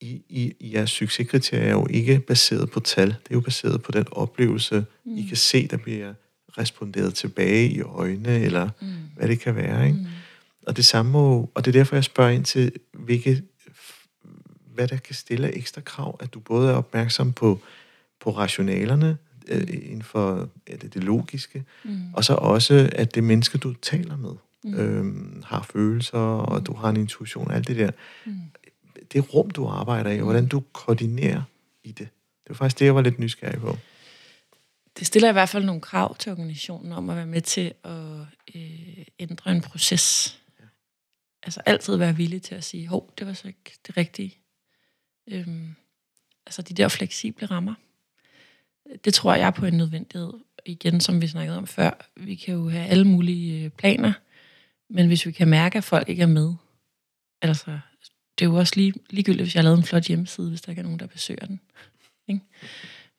i, i jeres succeskriterier er jo ikke baseret på tal. Det er jo baseret på den oplevelse, mm. I kan se, der bliver responderet tilbage i øjnene, eller mm. hvad det kan være. Ikke? Mm. Og det samme og det er derfor, jeg spørger ind til, hvilke, hvad der kan stille ekstra krav, at du både er opmærksom på, på rationalerne, øh, inden for ja, det, det logiske, mm. og så også, at det menneske, du taler med, mm. øhm, har følelser, og mm. du har en intuition, alt det der. Mm. Det rum, du arbejder i, og hvordan du koordinerer i det. Det var faktisk det, jeg var lidt nysgerrig på. Det stiller i hvert fald nogle krav til organisationen om at være med til at øh, ændre en proces. Ja. Altså altid være villig til at sige, hov, det var så ikke det rigtige. Øhm, altså de der fleksible rammer. Det tror jeg på en nødvendighed. Igen, som vi snakkede om før, vi kan jo have alle mulige øh, planer, men hvis vi kan mærke, at folk ikke er med, altså, det er jo også lige, ligegyldigt, hvis jeg har lavet en flot hjemmeside, hvis der ikke er nogen, der besøger den. Ikke?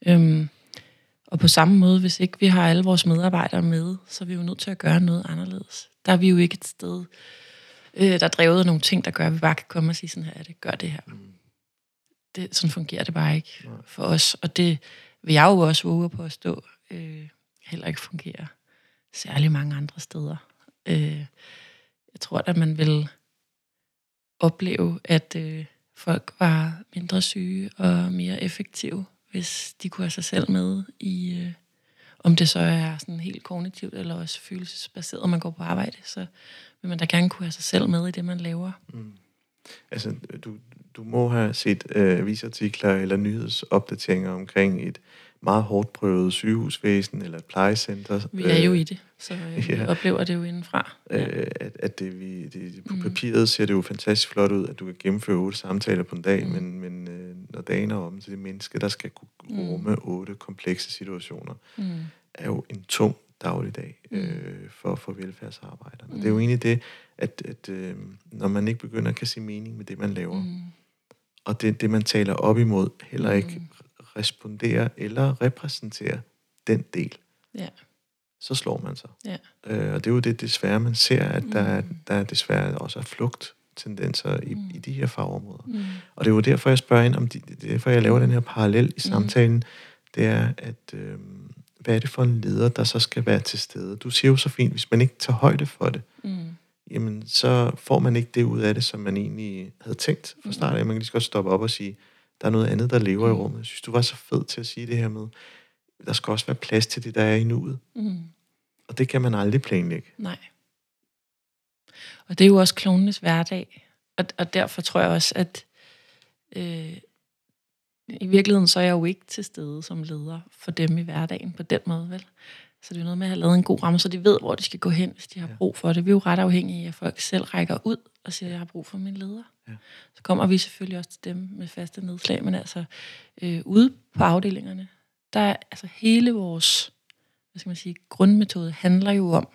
Øhm, og på samme måde, hvis ikke vi har alle vores medarbejdere med, så er vi jo nødt til at gøre noget anderledes. Der er vi jo ikke et sted, øh, der er drevet nogle ting, der gør, at vi bare kan komme og sige sådan her, at det gør det her. Mm. Det, sådan fungerer det bare ikke Nej. for os. Og det vil jeg jo også våge på at stå, øh, heller ikke fungerer særlig mange andre steder. Øh, jeg tror, at man vil opleve, at øh, folk var mindre syge og mere effektive, hvis de kunne have sig selv med i, øh, om det så er sådan helt kognitivt eller også følelsesbaseret, når man går på arbejde, så vil man da gerne kunne have sig selv med i det, man laver. Mm. Altså, du, du må have set øh, avisartikler eller nyhedsopdateringer omkring et meget hårdt prøvet sygehusvæsen eller et plejecenter. Vi er jo øh, i det, så øh, vi ja. oplever det jo indenfra. Ja. Øh, at, at det, vi, det, på mm. papiret ser det jo fantastisk flot ud, at du kan gennemføre otte samtaler på en dag, mm. men, men øh, når dagen er om, så det menneske, der skal kunne mm. rumme mm. otte komplekse situationer, mm. er jo en tung dagligdag mm. øh, for, for velfærdsarbejderne. Mm. Det er jo egentlig det, at, at øh, når man ikke begynder at kan se mening med det, man laver, mm. og det, det, man taler op imod, heller ikke mm respondere eller repræsentere den del, ja. så slår man sig. Ja. Øh, og det er jo det desværre, man ser, at mm. der, der er desværre også er flugt tendenser i, mm. i de her fagområder. Mm. Og det er jo derfor, jeg spørger ind, om de, det er derfor, jeg laver den her parallel i mm. samtalen, mm. det er, at øh, hvad er det for en leder, der så skal være til stede? Du siger jo så fint, hvis man ikke tager højde for det, mm. jamen så får man ikke det ud af det, som man egentlig havde tænkt fra start af. Man kan lige så godt stoppe op og sige, der er noget andet, der lever mm. i rummet. Jeg synes, du var så fed til at sige det her med, der skal også være plads til det, der er i nuet. Mm. Og det kan man aldrig planlægge. Nej. Og det er jo også klonenes hverdag. Og, og derfor tror jeg også, at øh, i virkeligheden så er jeg jo ikke til stede som leder for dem i hverdagen på den måde, vel? Så det er noget med at have lavet en god ramme, så de ved, hvor de skal gå hen, hvis de har brug for det. Vi er jo ret afhængige af, at folk selv rækker ud og siger, at jeg har brug for min leder. Ja. Så kommer vi selvfølgelig også til dem med faste nedslag, men altså øh, ude på afdelingerne, der er altså hele vores hvad skal man sige, grundmetode handler jo om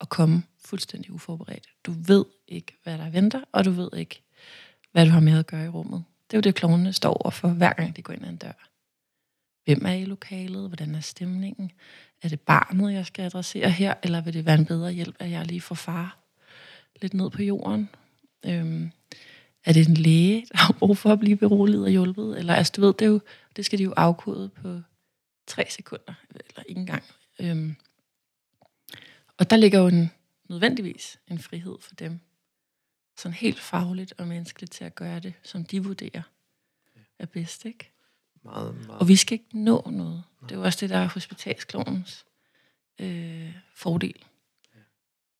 at komme fuldstændig uforberedt. Du ved ikke, hvad der venter, og du ved ikke, hvad du har med at gøre i rummet. Det er jo det, klovnene står over for, hver gang de går ind ad en dør. Hvem er i lokalet? Hvordan er stemningen? Er det barnet, jeg skal adressere her? Eller vil det være en bedre hjælp, at jeg lige får far lidt ned på jorden? Øhm, er det en læge, <laughs> der har brug for at blive beroliget og hjulpet? Eller altså, du ved, det, er jo, det skal de jo afkode på tre sekunder, eller ikke engang. Øhm, og der ligger jo en, nødvendigvis en frihed for dem, sådan helt fagligt og menneskeligt til at gøre det, som de vurderer er bedst, ikke? Meget, meget. Og vi skal ikke nå noget. Nej. Det er jo også det, der er hospitalsklovens øh, fordel. Ja.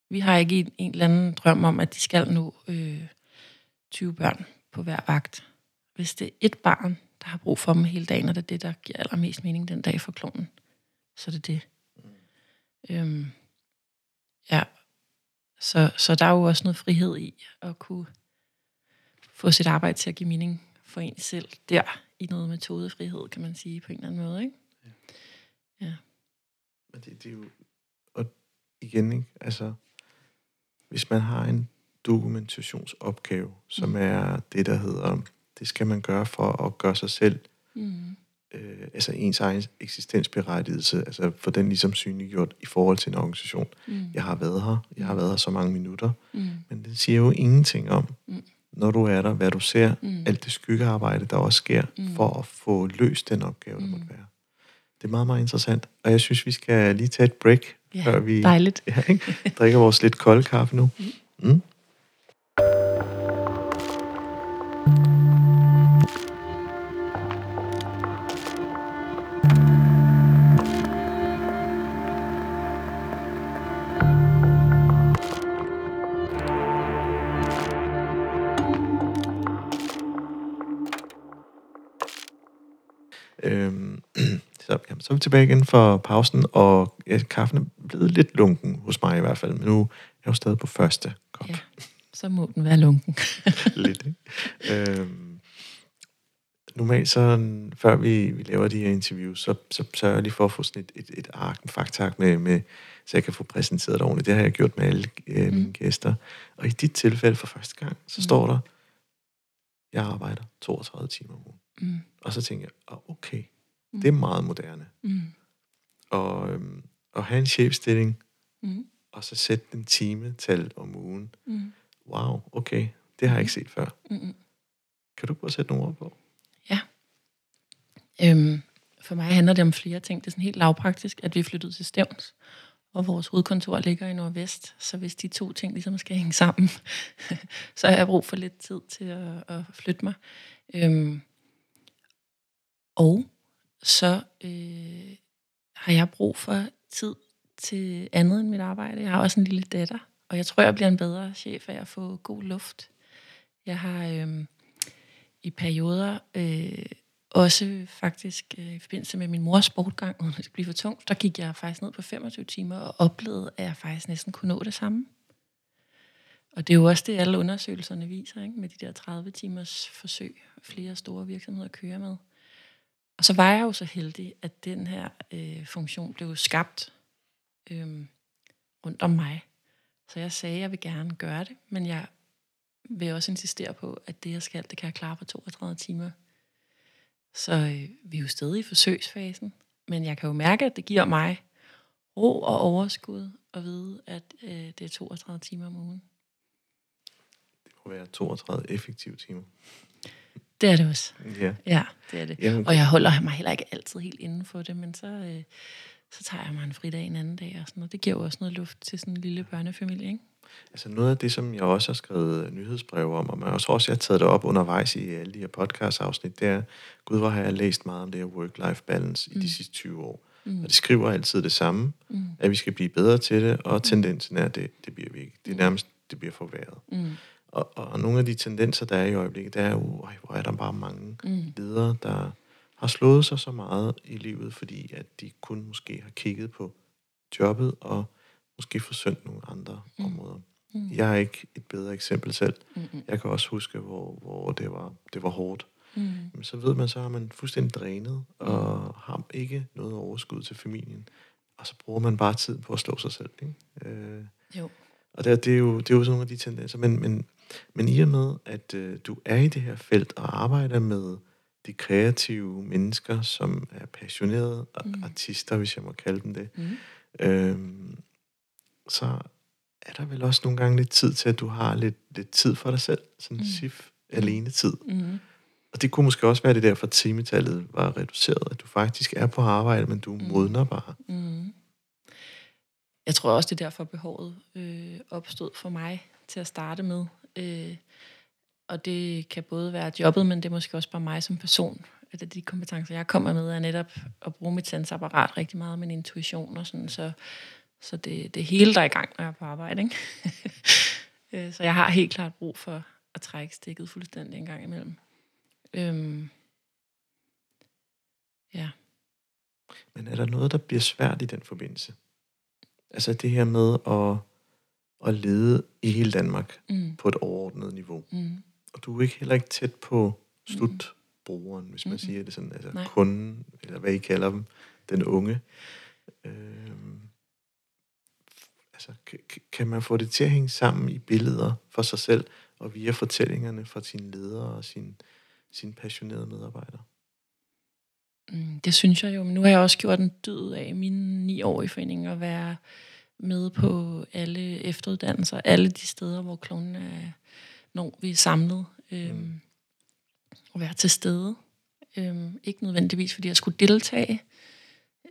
Vi har ikke en, en eller anden drøm om, at de skal nå øh, 20 børn på hver vagt. Hvis det er et barn, der har brug for dem hele dagen, og det er det, der giver allermest mening den dag for klonen, så er det det. Mm. Øhm, ja, så, så der er jo også noget frihed i at kunne få sit arbejde til at give mening for en selv der i noget metodefrihed, kan man sige på en eller anden måde. Ikke? Ja. ja. Men det, det er jo, og igen, ikke? Altså, hvis man har en dokumentationsopgave, som mm. er det, der hedder, det skal man gøre for at gøre sig selv, mm. øh, altså ens egen eksistensberettigelse, altså for den ligesom synliggjort i forhold til en organisation. Mm. Jeg har været her, jeg har været her så mange minutter, mm. men det siger jo ingenting om, mm. Når du er der, hvad du ser, mm. alt det skyggearbejde, der også sker, mm. for at få løst den opgave, der mm. måtte være. Det er meget, meget interessant, og jeg synes, vi skal lige tage et break, Ja, før vi <laughs> ja, ikke? drikker vores lidt kolde kaffe nu. Mm. Øhm, tilbage igen for pausen, og kaffen er blevet lidt lunken hos mig i hvert fald, men nu er jeg jo stadig på første kop. Ja, så må den være lunken. <laughs> lidt, ikke? Øhm, normalt så, før vi, vi laver de her interviews, så, så sørger jeg lige for at få sådan et, et, et ark, en faktak med, med, så jeg kan få præsenteret det ordentligt. Det har jeg gjort med alle øh, mine mm. gæster. Og i dit tilfælde for første gang, så mm. står der, jeg arbejder 32 timer om ugen. Mm. Og så tænker jeg, oh, okay, mm. det er meget moderne. Og øhm, at have en chefstilling, mm. og så sætte en timetal om ugen. Mm. Wow, okay, det har jeg ikke set før. Mm. Kan du prøve at sætte nogle ord på? Ja. Øhm, for mig handler det om flere ting. Det er sådan helt lavpraktisk, at vi er flyttet til Stævns, og vores hovedkontor ligger i Nordvest. Så hvis de to ting ligesom skal hænge sammen, <laughs> så har jeg brug for lidt tid til at, at flytte mig. Øhm, og så øh, har jeg brug for tid til andet end mit arbejde. Jeg har også en lille datter, og jeg tror, jeg bliver en bedre chef af at få god luft. Jeg har øh, i perioder øh, også faktisk øh, i forbindelse med min mors sportgang, <laughs> uden det blive for tungt, der gik jeg faktisk ned på 25 timer og oplevede, at jeg faktisk næsten kunne nå det samme. Og det er jo også det, alle undersøgelserne viser, ikke? med de der 30 timers forsøg, flere store virksomheder kører med. Og så var jeg jo så heldig, at den her øh, funktion blev skabt øh, rundt om mig. Så jeg sagde, at jeg vil gerne gøre det, men jeg vil også insistere på, at det, jeg skal, det kan jeg klare på 32 timer. Så øh, vi er jo stadig i forsøgsfasen, men jeg kan jo mærke, at det giver mig ro og overskud at vide, at øh, det er 32 timer om ugen. Det må være 32 effektive timer. Det er det også. Ja, ja det er det. Jamen. Og jeg holder mig heller ikke altid helt inden for det, men så, øh, så tager jeg mig en fridag en anden dag og sådan noget. Det giver jo også noget luft til sådan en lille børnefamilie, ikke? Altså noget af det, som jeg også har skrevet nyhedsbreve om, og man også også har taget det op undervejs i alle de her podcast-afsnit, det er, gud, hvor har jeg læst meget om det her work-life balance mm. i de sidste 20 år. Mm. Og det skriver altid det samme, mm. at vi skal blive bedre til det, og tendensen er, at det, det bliver vi ikke. Det er nærmest, det bliver forværret. Mm. Og, og nogle af de tendenser, der er i øjeblikket, der er jo, øj, hvor er der bare mange mm. ledere, der har slået sig så meget i livet, fordi at de kun måske har kigget på jobbet og måske forsøgt nogle andre mm. områder. Mm. Jeg er ikke et bedre eksempel selv. Mm. Jeg kan også huske, hvor, hvor det, var, det var hårdt. Mm. Men så ved man, så har man fuldstændig drænet, og mm. har ikke noget overskud til familien. Og så bruger man bare tid på at slå sig selv. Ikke? Øh, jo. Og det, det, er jo, det er jo sådan nogle af de tendenser. Men, men men i og med, at øh, du er i det her felt og arbejder med de kreative mennesker, som er passionerede mm. artister, hvis jeg må kalde dem det, mm. øhm, så er der vel også nogle gange lidt tid til, at du har lidt, lidt tid for dig selv. Sådan en mm. sif alene tid. Mm. Og det kunne måske også være det der, for timetallet var reduceret, at du faktisk er på arbejde, men du mm. modner bare. Mm. Jeg tror også, det er derfor behovet øh, opstod for mig til at starte med. Øh, og det kan både være jobbet, men det er måske også bare mig som person. At de kompetencer, jeg kommer med, er netop at bruge mit sansapparat rigtig meget, min intuition og sådan, så, så det, det hele, der er i gang, når jeg er på arbejde. Ikke? <laughs> Øh, så jeg har helt klart brug for at trække stikket fuldstændig en gang imellem. Øhm, ja. Men er der noget, der bliver svært i den forbindelse? Altså det her med at at lede i hele Danmark mm. på et overordnet niveau. Mm. Og du er ikke heller ikke tæt på slutbrugeren, hvis man mm. siger det sådan, altså Nej. kunden, eller hvad I kalder dem, den unge. Øh, Altså, kan, man få det til at hænge sammen i billeder for sig selv, og via fortællingerne fra sine ledere og sine, sine passionerede medarbejdere? Mm, det synes jeg jo, men nu har jeg også gjort en død af mine ni år i foreningen at være med på alle efteruddannelser, alle de steder, hvor klonen er, når vi er samlet, øhm, mm. og være til stede. Øhm, ikke nødvendigvis, fordi jeg skulle deltage,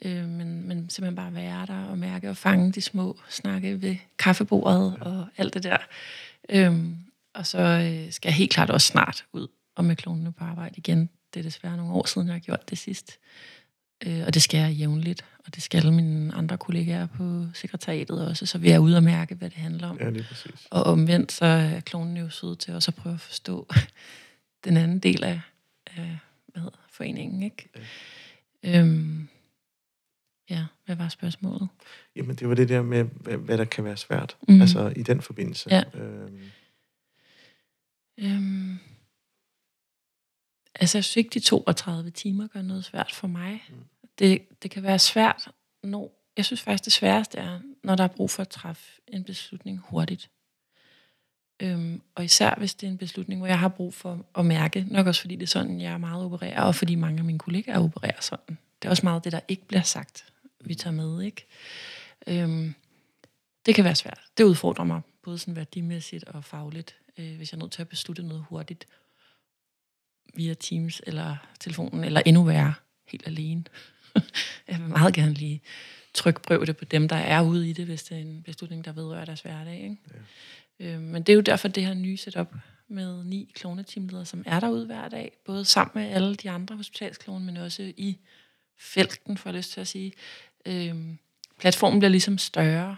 øh, men, men simpelthen bare være der og mærke og fange de små, snakke ved kaffebordet ja. og alt det der. Øhm, og så øh, skal jeg helt klart også snart ud og med klonene på arbejde igen. Det er desværre nogle år siden, jeg har gjort det sidst. Øh, og det skal jeg jævnligt, og det skal mine andre kollegaer på sekretariatet også, så vi er ude og mærke, hvad det handler om. Ja, lige præcis. Og omvendt, så er klonen jo sød til også at prøve at forstå <laughs> den anden del af, af hvad hedder, foreningen. Ikke? Ja. Øhm, ja, hvad var spørgsmålet? Jamen, det var det der med, hvad, hvad der kan være svært, mm. altså i den forbindelse. Ja. Øhm. Øhm, Altså, jeg synes ikke, de 32 timer gør noget svært for mig. Mm. Det, det kan være svært, når... Jeg synes faktisk, det sværeste er, når der er brug for at træffe en beslutning hurtigt. Øhm, og især hvis det er en beslutning, hvor jeg har brug for at mærke, nok også fordi det er sådan, jeg er meget opererer, og fordi mange af mine kollegaer opererer sådan. Det er også meget det, der ikke bliver sagt, vi tager med, ikke? Øhm, det kan være svært. Det udfordrer mig, både sådan værdimæssigt og fagligt, øh, hvis jeg er nødt til at beslutte noget hurtigt via Teams eller telefonen, eller endnu værre, helt alene. <laughs> jeg vil meget gerne lige trykprøve det på dem, der er ude i det, hvis det er en beslutning, der vedrører deres hverdag. Ikke? Ja. Øh, men det er jo derfor det her nye setup med ni kloneteamledere, som er derude hver dag, både sammen med alle de andre hospitalskloner, men også i felten, for jeg lyst til at sige. Øh, platformen bliver ligesom større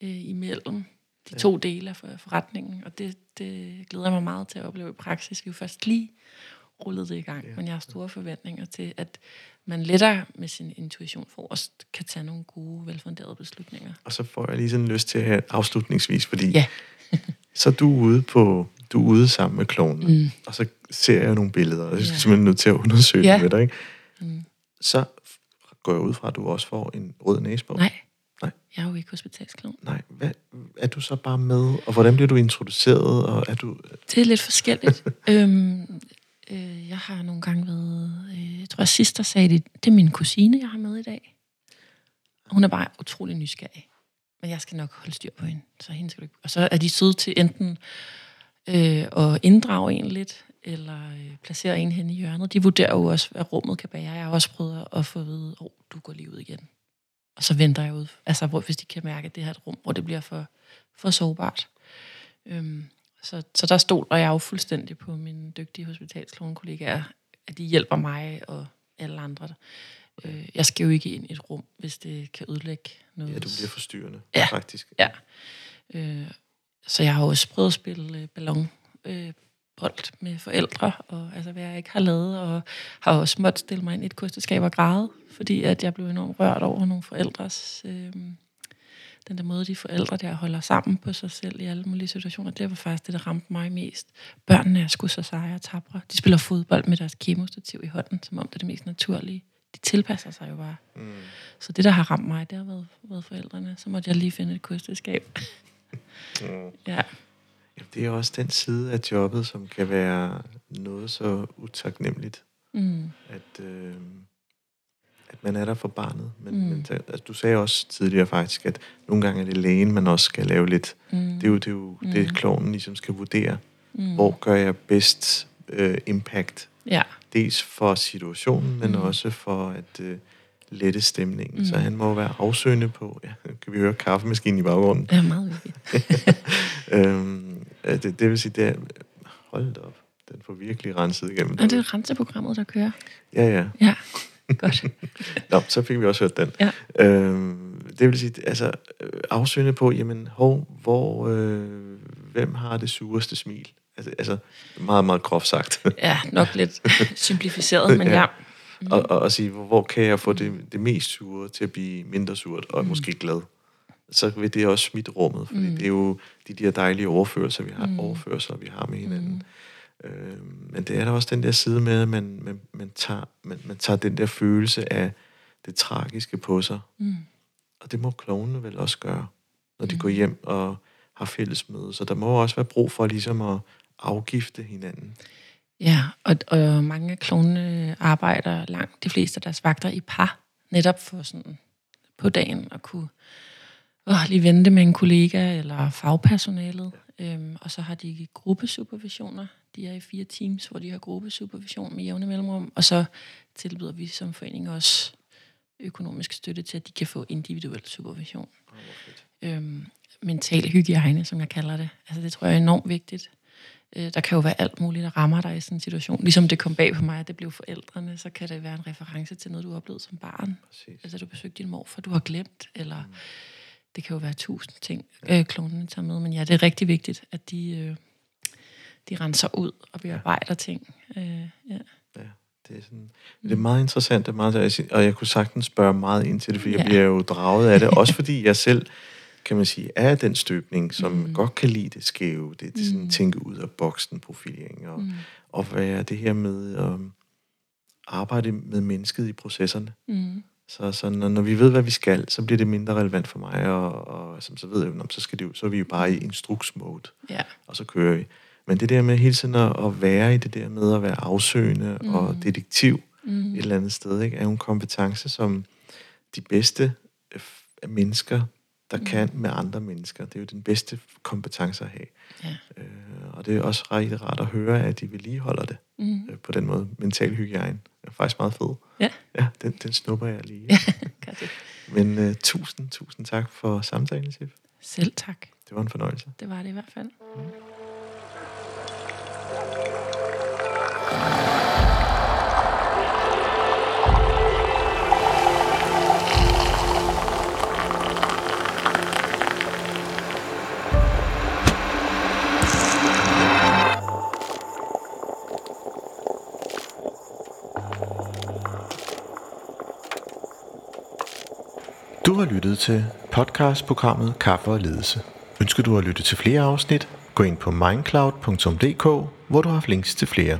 øh, imellem de ja. to dele af forretningen, og det, det glæder jeg mig meget til at opleve i praksis. Vi er jo først lige rullet det i gang. Ja. Men jeg har store forventninger til, at man lettere med sin intuition også kan tage nogle gode, velfunderede beslutninger. Og så får jeg lige sådan lyst til at have afslutningsvis, fordi ja. <laughs> så er du ude på du er ude sammen med klonen, mm. og så ser jeg nogle billeder, og jeg er ja. simpelthen nødt til at undersøge ja. det med dig, ikke? Mm. Så går jeg ud fra, at du også får en rød næsebog. Nej. Nej. Jeg er jo ikke hospitalsklon. Nej. Hvad, er du så bare med, og hvordan bliver du introduceret? Og er du... Det er lidt forskelligt. <laughs> øhm, Øh, jeg har nogle gange været... Øh, jeg tror, jeg sidst der sagde det, det er min kusine, jeg har med i dag. Og hun er bare utrolig nysgerrig. Men jeg skal nok holde styr på hende. Så hende skal du ikke... Og så er de søde til enten øh, at inddrage en lidt, eller øh, placere en hen i hjørnet. De vurderer jo også, hvad rummet kan bære. Jeg har også prøvet at få at vide, at oh, du går lige ud igen. Og så venter jeg ud. Altså, hvor, hvis de kan mærke, at det her er et rum, hvor det bliver for, for sårbart. Øhm, så, så der stoler jeg jo fuldstændig på mine dygtige hospitalsklonekollegaer, at de hjælper mig og alle andre. Øh, jeg skal jo ikke ind i et rum, hvis det kan ødelægge noget. Ja, du bliver forstyrrende, ja, faktisk. Ja. Øh, så jeg har også prøvet at spille øh, ballon, øh, bold med forældre, og altså, hvad jeg ikke har lavet, og har også måttet stille mig ind i et kosteskab og græde, fordi at jeg blev enormt rørt over nogle forældres øh, den der måde, de forældre der holder sammen på sig selv i alle mulige situationer, det var faktisk det, der ramte mig mest. Børnene er sgu så seje og tabre. De spiller fodbold med deres kemostativ i hånden, som om det er det mest naturlige. De tilpasser sig jo bare. Mm. Så det, der har ramt mig, det har været, været forældrene. Så måtte jeg lige finde et kosteskab. mm. <laughs> Ja. ja. Det er også den side af jobbet, som kan være noget så utaknemmeligt. Mm. At... Øh at man er der for barnet. Men, mm. men altså, du sagde også tidligere faktisk, at nogle gange er det lægen, man også skal lave lidt. Mm. Det er jo det, er jo, mm. det klonen ligesom skal vurdere. Mm. Hvor gør jeg bedst øh, impact? Ja. Dels for situationen, men mm. også for at øh, lette stemningen. Mm. Så han må være afsøgende på, ja, <laughs> kan vi høre kaffemaskinen i baggrunden? Det er meget vigtigt. <laughs> øhm, det, det vil sige, det er, hold op, den får virkelig renset igennem. Og det er renseprogrammet, der kører. Ja, ja. Ja. <laughs> Godt. Nå, så fik vi også hørt den. Ja. Øhm, det vil sige, altså afsøgende på, jamen, hov, hvor, øh, hvem har det sureste smil? Altså, altså meget, meget groft sagt. <laughs> ja, nok lidt simplificeret, men <laughs> ja. ja. Mm. Og, og, og sige, hvor, hvor kan jeg få det, det mest sure til at blive mindre surt, og mm. måske glad? Så vil det også smitte rummet, fordi mm. det er jo de der dejlige overførelser, vi har, mm. overførelser, vi har med hinanden. Mm Øh, men det er der også den der side med, at man, man, man, tager, man, man tager den der følelse af det tragiske på sig. Mm. Og det må klovnene vel også gøre. når de mm. går hjem og har fælles møde. Så der må også være brug for ligesom at afgifte hinanden. Ja, og, og mange af klovnene arbejder langt de fleste af deres vagter i par, netop for sådan på dagen at kunne åh, lige vente med en kollega eller fagpersonalet. Øhm, og så har de gruppesupervisioner. De er i fire teams, hvor de har gruppesupervision med jævne mellemrum. Og så tilbyder vi som forening også økonomisk støtte til, at de kan få individuel supervision. Oh, øhm, mental hygiejne, som jeg kalder det. Altså det tror jeg er enormt vigtigt. Øh, der kan jo være alt muligt, der rammer dig i sådan en situation. Ligesom det kom bag på mig, at det blev forældrene, så kan det være en reference til noget, du har oplevet som barn. Præcis. Altså du besøgte din mor, for du har glemt, eller mm. det kan jo være tusind ting, ja. øh, klonene tager med. Men ja, det er rigtig vigtigt, at de, øh, de renser ud og bearbejder ja. ting. Øh, ja. ja. Det er, sådan, det er meget interessant, det er meget, og jeg kunne sagtens spørge meget ind til det, for ja. jeg bliver jo draget af det, <laughs> også fordi jeg selv kan man sige, er den støbning, som mm. godt kan lide det skæve, det, det sådan, mm. tænke ud af boksen profilering, og, mm. og være det her med at um, arbejde med mennesket i processerne. Mm. Så, så når, når vi ved, hvad vi skal, så bliver det mindre relevant for mig, og, og som så ved jeg, så, skal det så er vi jo bare i instruksmode, ja. og så kører vi. Men det der med hele tiden at, at være i det der med at være afsøgende mm. og detektiv mm. et eller andet sted, ikke, er jo en kompetence, som de bedste øh, mennesker der mm. kan med andre mennesker. Det er jo den bedste kompetence at have. Ja. Øh, og det er også rigtig rart at høre, at de vedligeholder det mm. øh, på den måde. Mental hygiejne er faktisk meget fed. Ja. Ja, den, den snupper jeg lige. <laughs> Ja, Men uh, tusind, tusind tak for samtalen, Sif. Selv tak. Det var en fornøjelse. Det var det i hvert fald. Mm. Du har lyttet til podcastprogrammet Kaffe og Ledelse. Ønsker du at lytte til flere afsnit? Gå ind på mindcloud.dk, hvor du har links til flere.